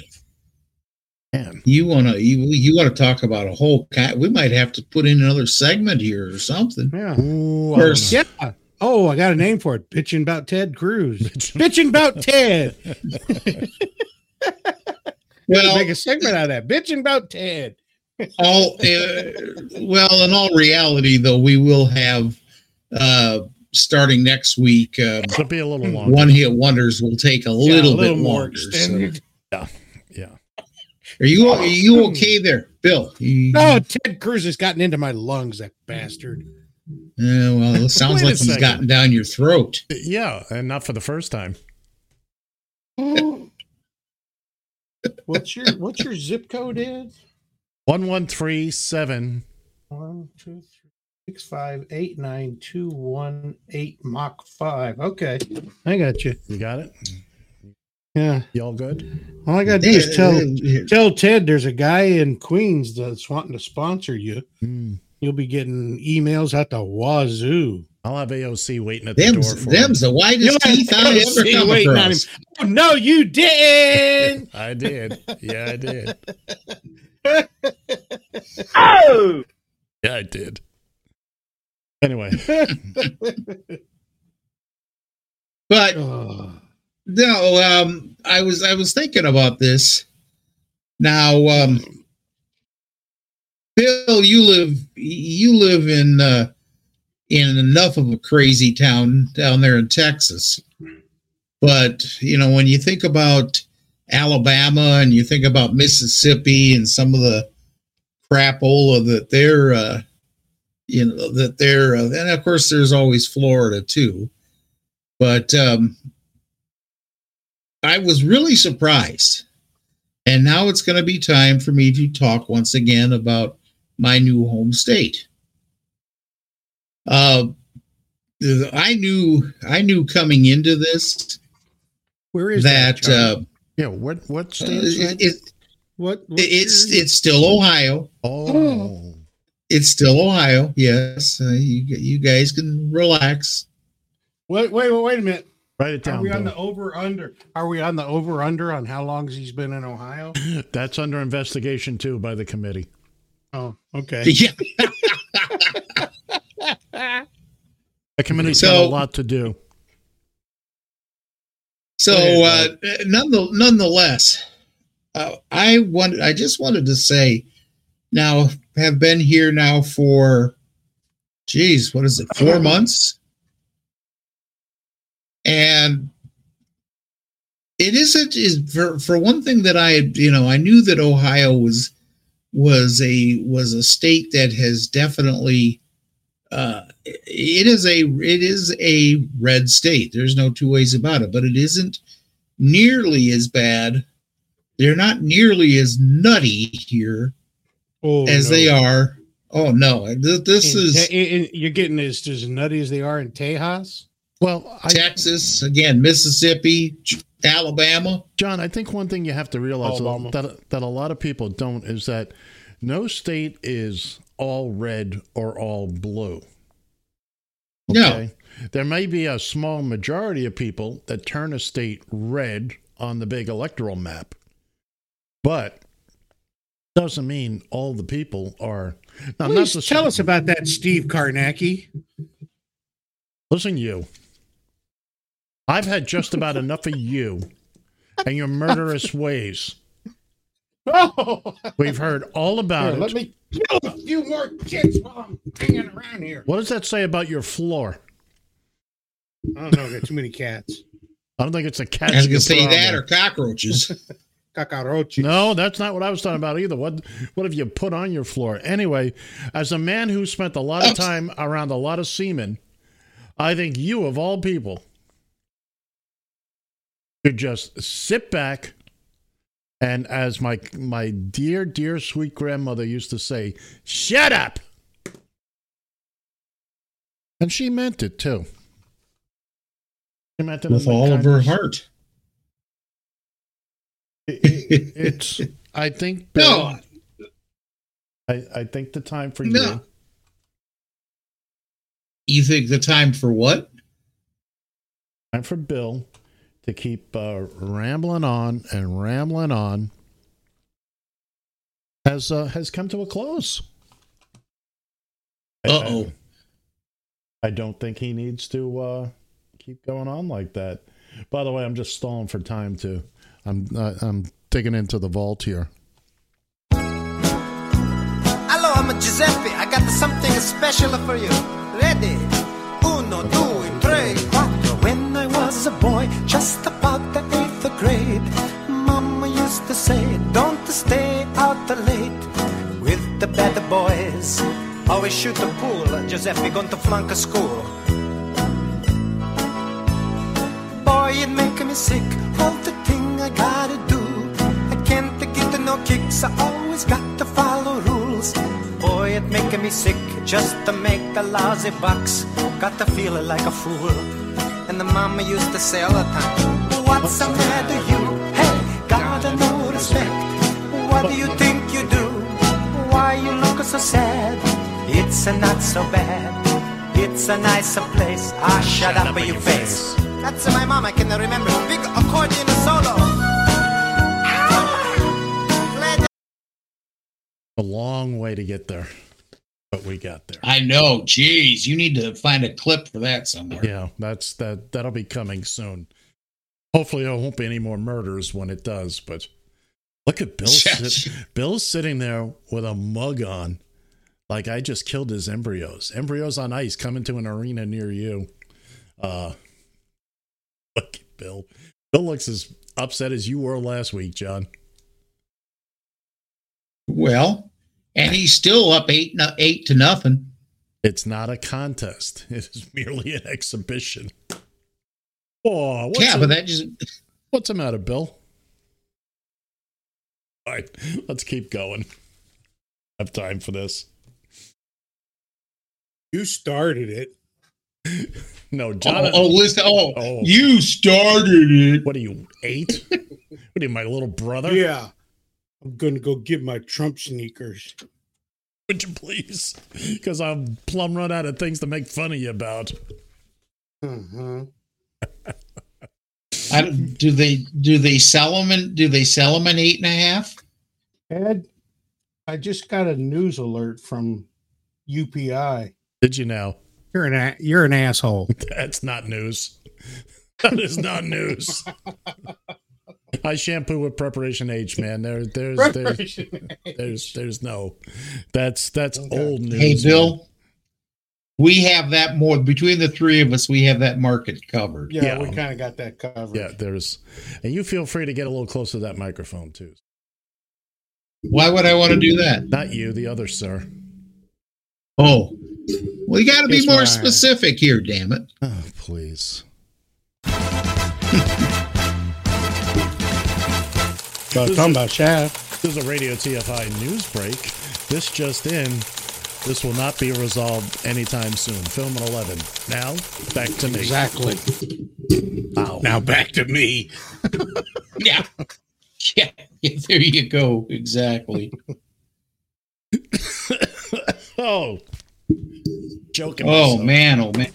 Man, You want to you you want to talk about a whole? cat? we might have to put in another segment here or something. Yeah. Ooh, I Yeah. Oh, I got a name for it. Bitching about Ted Cruz. Bitching about Ted. Well, make a segment out of that. Bitching about Ted. all uh, well, in all reality, though, we will have uh starting next week. Uh, know. It'll be a little longer. one hit wonders will take a little, Yeah, a little bit more longer. so- Yeah. Yeah. Are you are you oh, okay there, Bill? You- No, oh, Ted Cruz has gotten into my lungs, that bastard. Yeah, well, it sounds like he's gotten down your throat. Yeah. And not for the first time. What's your what's your zip code is? 1137. One, two, three, six, five, eight, nine, two, one, eight, Mach five. Okay. I got you. You got it? Yeah. You all good? All I gotta do is tell tell Ted there's a guy in Queens that's wanting to sponsor you. Hmm. You'll be getting emails at the wazoo. I'll have AOC waiting at the Them's, door for them's the You'll teeth I've ever come waiting on across. him. Oh, no, you didn't. I did. Yeah, I did. Oh! Yeah, I did. Anyway, But Oh, no, um, I was I was thinking about this. Now, um, Bill, you live you live in uh, in enough of a crazy town down there in Texas. But you know, when you think about Alabama and you think about Mississippi and some of the crapola that they're uh, you know that they're uh, and of course there's always Florida too. But um, I was really surprised. And now it's going to be time for me to talk once again about my new home state. Uh, I knew I knew coming into this Where is that, that, uh, Yeah, what what state uh, is it, What? what it's it's still Ohio. Oh, It's still Ohio. Yes, uh, you you guys can relax. Wait, wait, wait a minute. Write it down. Are we on Bill. the over under? Are we on the over under on how long he's been in Ohio? That's under investigation too by the committee. Oh, okay. Yeah. The committee's So- got a lot to do. So, uh, none, nonetheless, uh, I wanted, I just wanted to say, now have been here now for, geez, what is it, four months? And it isn't is for for one thing that I you know I knew that Ohio was was a was a state that has definitely uh, it is a it is a red state. There's no two ways about it. But it isn't nearly as bad. They're not nearly as nutty here Oh, as no. they are. Oh no, Th- this In is Te- in- in- you're getting as as nutty as they are in Tejas. Well, I, Texas again, Mississippi, Alabama. John, I think one thing you have to realize Alabama. that that a lot of people don't is that no state is all red or all blue. No. There may be a small majority of people that turn a state red on the big electoral map, but doesn't mean all the people are. Now, Please the- tell us about that, Steve Kornacki. Listen, you. I've had just about enough of you and your murderous ways. Oh, We've heard all about here, it. let me kill a few more kids while I'm hanging around here. What does that say about your floor? I don't know. I got too many cats. I don't think it's a cat. I was gonna say that or cockroaches. Cockroaches. No, that's not what I was talking about either. What what have you put on your floor? Anyway, as a man who spent a lot of time around a lot of semen, I think you of all people should just sit back and as my my dear dear sweet grandmother used to say, shut up. And she meant it too. She meant it with all of her kindest- heart. It- it- it's I think Bill, No, I, I think the time for No. you you think the time for what? time for Bill to keep uh, rambling on and rambling on has uh, has come to a close. I- Uh oh. I, I don't think he needs to uh, keep going on like that. By the way, I'm just stalling for time to. I'm uh, I'm digging into the vault here. Hello, I'm Giuseppe. I got something special for you. Ready? Was a boy, just about the eighth grade, Mama used to say, Don't stay out late with the bad boys. Always shoot the pool. Giuseppe going to flunk a school. Boy, it make me sick. All the thing I gotta do. I can't get no kicks. I always got to follow rules. Boy, it make me sick just to make the lousy bucks. Got to feel like a fool. And the mama used to say all the time, What's the matter, you? Hey, gotta no respect. What do you think you do? Why you look so sad? It's a not so bad. It's a nicer place. Ah, shut, up, your face. That's my mom. I can remember. Big accordion solo. A long way to get there, but we got there. I know. Jeez, you need to find a clip for that somewhere. Yeah, that's that. That'll be coming soon. Hopefully, there won't be any more murders when it does. But look at Bill. sit, Bill's sitting there with a mug on, Like I just killed his embryos. Embryos on ice coming to an arena near you. Uh, look at Bill. Bill looks as upset as you were last week, John. Well, and he's still up eight no- eight to nothing. It's not a contest. It is merely an exhibition. Oh, what's yeah, the- but that just what's the matter, Bill? All right, let's keep going. I have time for this. You started it. No, oh, John. Oh, oh, listen. Oh, you started it. What are you eight? what are you, my little brother? Yeah. I'm gonna go get my Trump sneakers. Would you please? Because I'm plumb run out of things to make fun of you about. Uh-huh. I don't- do they do they sell them in do they sell them in eight and a half? Ed, I just got a news alert from UPI. Did you now? You're an a- you're an asshole. That's not news. That is not news. I shampoo with preparation H, man. There, there's, there's, there's, there's no. That's that's old news. Hey, man. Bill, we have that more between the three of us. We have that market covered. Yeah, Yeah. we kind of got that covered. Yeah, there's, and you feel free to get a little closer to that microphone too. Why would I want to do that? Not you, the other sir. Oh, well, you got to be more specific here. Damn it! Oh, please. But talking about Shaft. This is a Radio TFI news break. This just in. This will not be resolved anytime soon. Film at 11. Now, back to me. Exactly. Wow. Now back to me. Yeah, yeah, yeah. There you go. Exactly. oh. Joking. Oh myself. man. Oh man.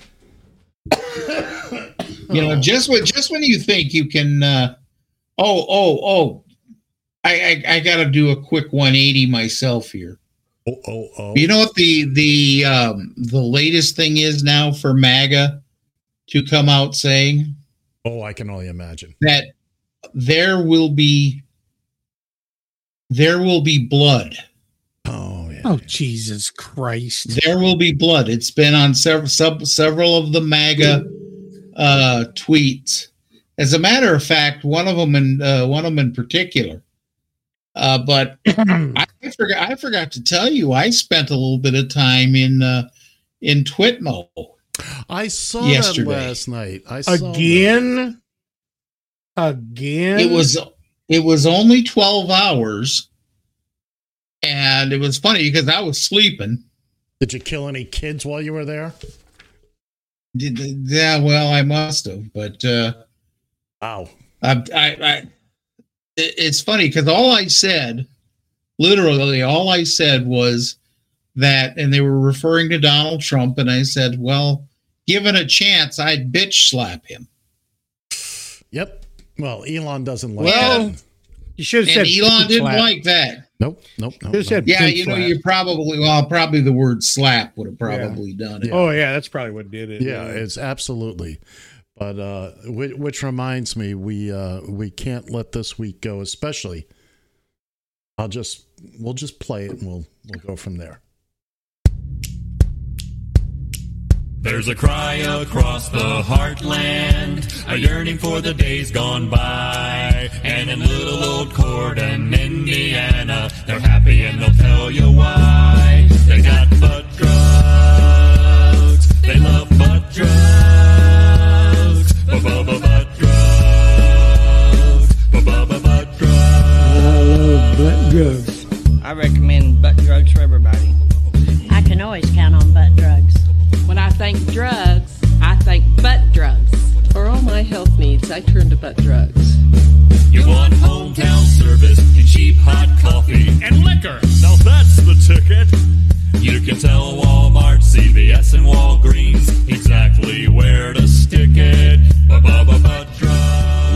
you know, just when just when you think you can. Uh, oh, oh, oh. I I, I got to do a quick 180 myself here. Oh, oh, oh. You know what the the um, the latest thing is now for MAGA to come out saying Oh, I can only imagine. that there will be there will be blood. Oh, yeah. Oh Jesus Christ! There will be blood. It's been on several sub, several of the MAGA uh, tweets. As a matter of fact, one of them in uh, one of them in particular. Uh, but I forgot. I forgot to tell you. I spent a little bit of time in uh, in Twitmo. I saw Yesterday. that last night. I saw that. Again. Again. It was it was only twelve hours, and it was funny because I was sleeping. Did you kill any kids while you were there? Did, yeah, well, I must have, but uh, Wow. I, I, I it- it's funny because all I said, literally, all I said was that, and they were referring to Donald Trump, and I said, well, given a chance, I'd bitch slap him. Yep. Well, Elon doesn't like Well, that. You should have said Elon didn't slap. like that. Nope. Nope. Nope. Nope. said Yeah, you know, slap. you probably, well, probably the word slap would have probably done it. Oh yeah, that's probably what did it. Yeah, it's absolutely. But uh, which, which reminds me, we uh, we can't let this week go. Especially, I'll just we'll just play it and we'll we'll go from there. There's a cry across the heartland, a yearning for the days gone by. And in little old Corydon, Indiana, they're happy and they'll tell you why. They got butt drugs, they love butt drugs, butt drugs, butt drugs. I recommend butt drugs for everybody. I can always count on butt drugs. When I think drugs, I think butt drugs. For all my health needs, I turn to butt drugs. You want hometown service and cheap hot coffee and liquor. Now that's the ticket. You can tell Walmart, CVS, and Walgreens exactly where to stick it.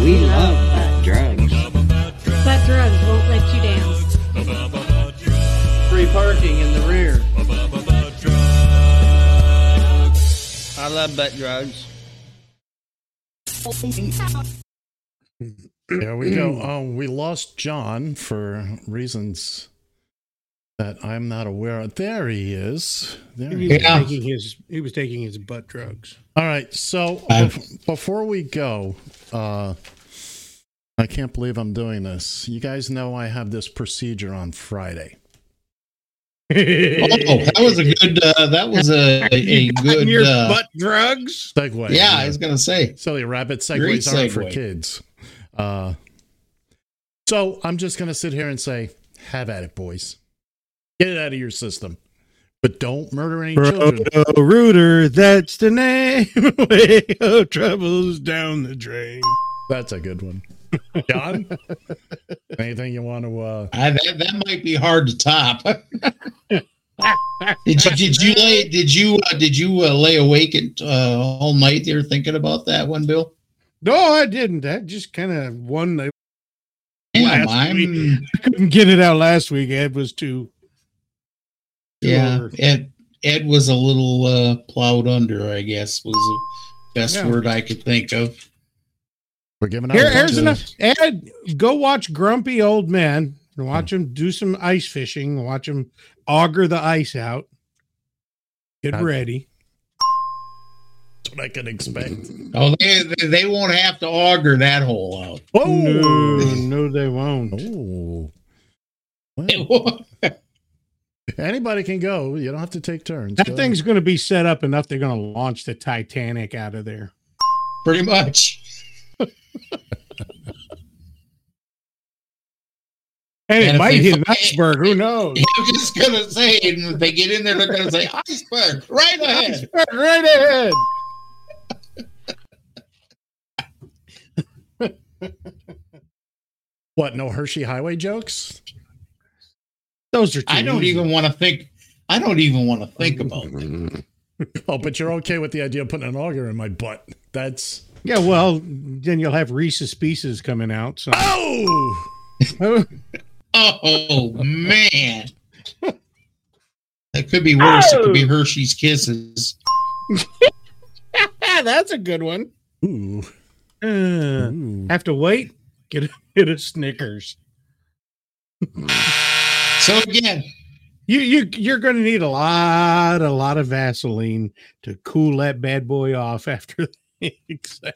We love butt drugs. Butt drugs won't let you down. Free parking in the rear. I love butt drugs. There we go. Oh, we lost John for reasons that I'm not aware of. There he is. There He he was is. taking his he was taking his butt drugs. All right. So bef- before we go, uh, I can't believe I'm doing this. You guys know I have this procedure on Friday. Oh, that was a good. Uh, that was a a good. your uh, butt drugs. Segue. Yeah, I was gonna say. So the rabbit Great segues aren't for kids. Uh, so I'm just gonna sit here and say, have at it, boys. Get it out of your system, but don't murder any children. Rooter, that's the name. Way of troubles down the drain. That's a good one. John, anything you want to? Uh, I, that, that might be hard to top. did you did you lay did you uh, did you uh, lay awake at, uh, all night there thinking about that one, Bill? No, I didn't. That just kind of won the Damn, last I'm week. I couldn't get it out last week. Ed was too. Too yeah. over. Ed Ed was a little uh, plowed under, I guess was the best Yeah. word I could think of. we're giving out. Here, a here's enough. Ed, go watch Grumpy Old Man and Watch Hmm. him do some ice fishing. Watch him auger the ice out. Get Uh, ready. That's what I can expect. Oh, they they- they won't have to auger that hole out. Oh, No, no, they won't. oh. Well, anybody can go. You don't have to take turns. That Go. thing's going to be set up enough. They're going to launch the Titanic out of there. Pretty much. And it And if might hit an iceberg. Who knows? I'm just gonna say, and if they get in there, they're gonna say iceberg right ahead. Iceberg right ahead. What? No Hershey Highway jokes? Those are. Too I don't easy. even want to think. I don't even want to think about that. Oh, but you're okay with the idea of putting an auger in my butt? That's Yeah, well, then you'll have Reese's Pieces coming out. So. oh. Oh man, that could be worse. It could be Hershey's Kisses. That's a good one. Ooh. Uh, have to wait. Get a, get a Snickers. So again, You you you're going to need a lot a lot of Vaseline to cool that bad boy off after the exam.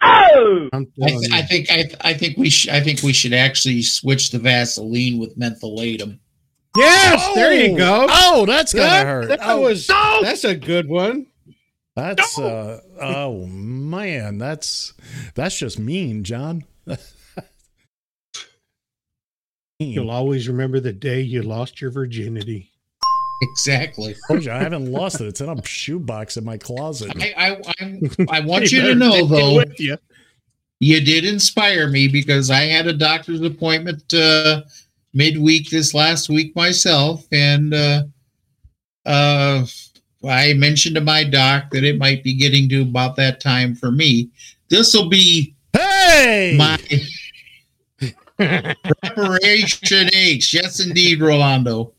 I, I'm telling th- I think I, I think we should I think we should actually switch the Vaseline with mentholatum. yes, there you go. Oh, that's gonna That- hurt. That Oh, was that's a good one. That's uh oh man, that's that's just mean, John. You'll always remember the day you lost your virginity. Exactly. Told you, I haven't lost it. It's in a shoebox in my closet. I I, I, I want You you to know though. with you. you did inspire me because I had a doctor's appointment uh, midweek this last week myself, and uh, uh, I mentioned to my doc that it might be getting to about that time for me. This will be Hey, my preparation H. Yes, indeed, Rolando.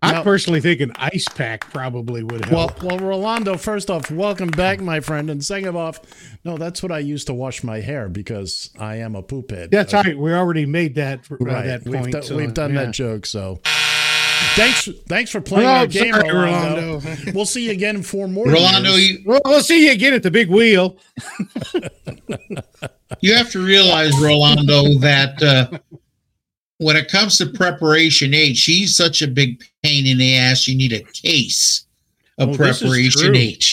I Now- personally think an ice pack probably would help. well, well, Rolando. First off, welcome back, my friend, and second off, no, that's what I use to wash my hair because I am a poop head. That's all right. We already made that uh, right. that we've, point. done- so, we've done yeah. that joke. So, thanks, thanks for playing Oh, our game, sorry, Rolando. Rolando. We'll see you again in four more. Rolando, you, Well, we'll see you again at the big wheel. you have to realize, Rolando, that uh, when it comes to preparation H, she's such a big pain in the ass. You need a case of Oh, preparation. H.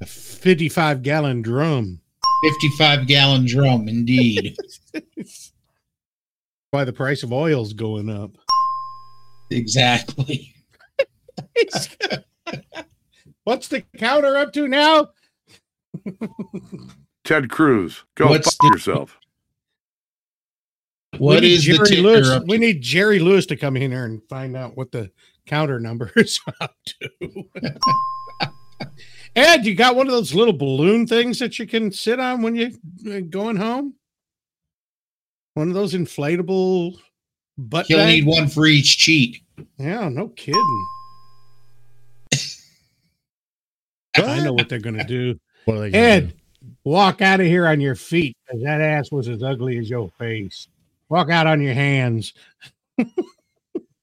A 55 gallon drum. 55 gallon drum, indeed. Why the price of oil's going up. exactly. What's the counter up to now? Ted Cruz, go What's fuck yourself. What we need the Jerry ticker Lewis? We to? need Jerry Lewis to come in here and find out what the counter number is up to. Ed, you got one of those little balloon things that you can sit on when you're uh, going home? One of those inflatable butt you'll need one for each cheek. Yeah, no kidding. I know what they're going to do. What are they gonna Ed, do? Walk out of here on your feet because that ass was as ugly as your face. Walk out on your hands.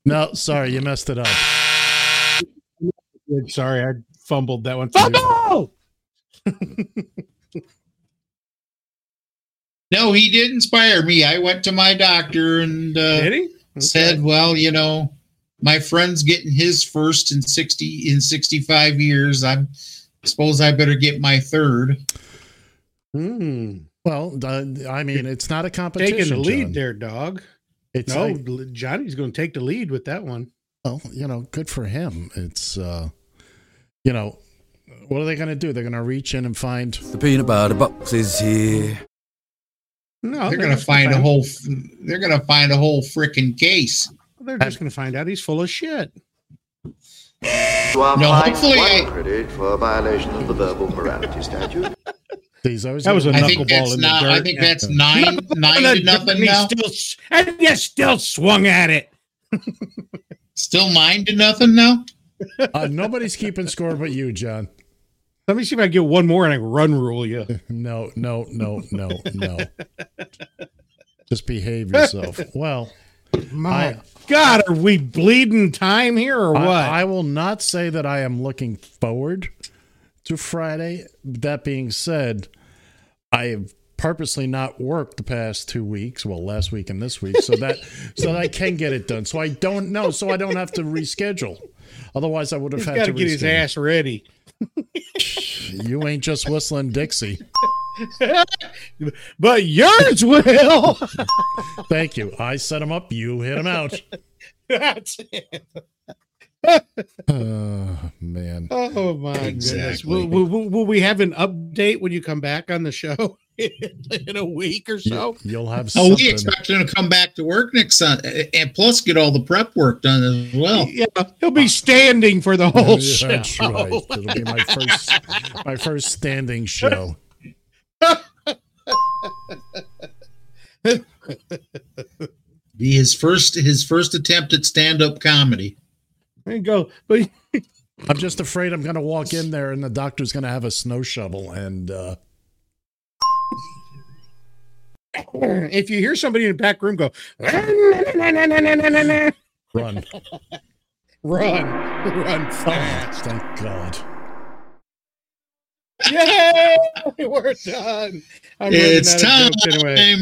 No, sorry, you messed it up. Sorry, I fumbled that one. Fumble! No, he did inspire me. I went to my doctor and uh, Did he? said, "Well, you know, my friend's getting his first in sixty in sixty-five years. I'm suppose I better get my third. Hmm. Well, uh, I mean, it's not a competition. Taking the lead John. there, dog. It's no, like- Johnny's going to take the lead with that one. Well, you know, good for him. It's, uh, you know, what are they going to do? They're going to reach in and find The peanut butter box is here. No, they're gonna find a whole. They're gonna find a whole freaking case. They're just going to find out he's full of shit. You are No, fined hopefully one I- credit for a violation of the verbal morality statute. these. Always That was a knuckleball that's in the dirt. I think that's nine nine to nothing And he now. Still, and you still swung at it. Still nine to nothing now. Uh, nobody's keeping score but you, John. Let me see if I get one more and I run rule you. No, no, no, no, no. Just behave yourself. Well, My I- God, are we bleeding time here or what? I, I will not say that I am looking forward to Friday. That being said, I have purposely not worked the past two weeks, well, last week and this week, so that so that I can get it done. So I don't know, so I don't have to reschedule. Otherwise, I would have He's had to to get his ass ready. You ain't just whistling Dixie. but yours will. Thank you. I set him up. You hit him out. That's it. Oh man. Oh my goodness! Exactly. Will, will, will, will we have an update when you come back on the show in a week or so? You, will have Oh, we expect him to come back to work next Sunday, and plus get all the prep work done as well. Yeah, he'll be standing for the whole Yeah, show. That's right. It'll be my first my first standing show. Be his first his first attempt at stand up comedy. There you go. But I'm just afraid I'm going to walk in there and the doctor's going to have a snow shovel and uh, if you hear somebody in the back room go, run. run, run fast. Thank God. Yay! We're done. I'm It's out time. anyway.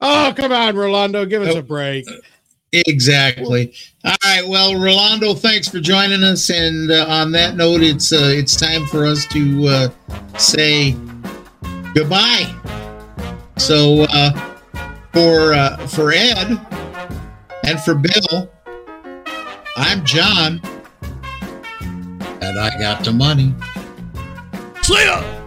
Oh, come on, Rolando, give us a break. Exactly. All right. Well, Rolando, thanks for joining us. And uh, on that note, it's uh, it's time for us to uh, say goodbye. So uh, for uh, for Ed and for Bill, I'm John, and I got the money. See ya!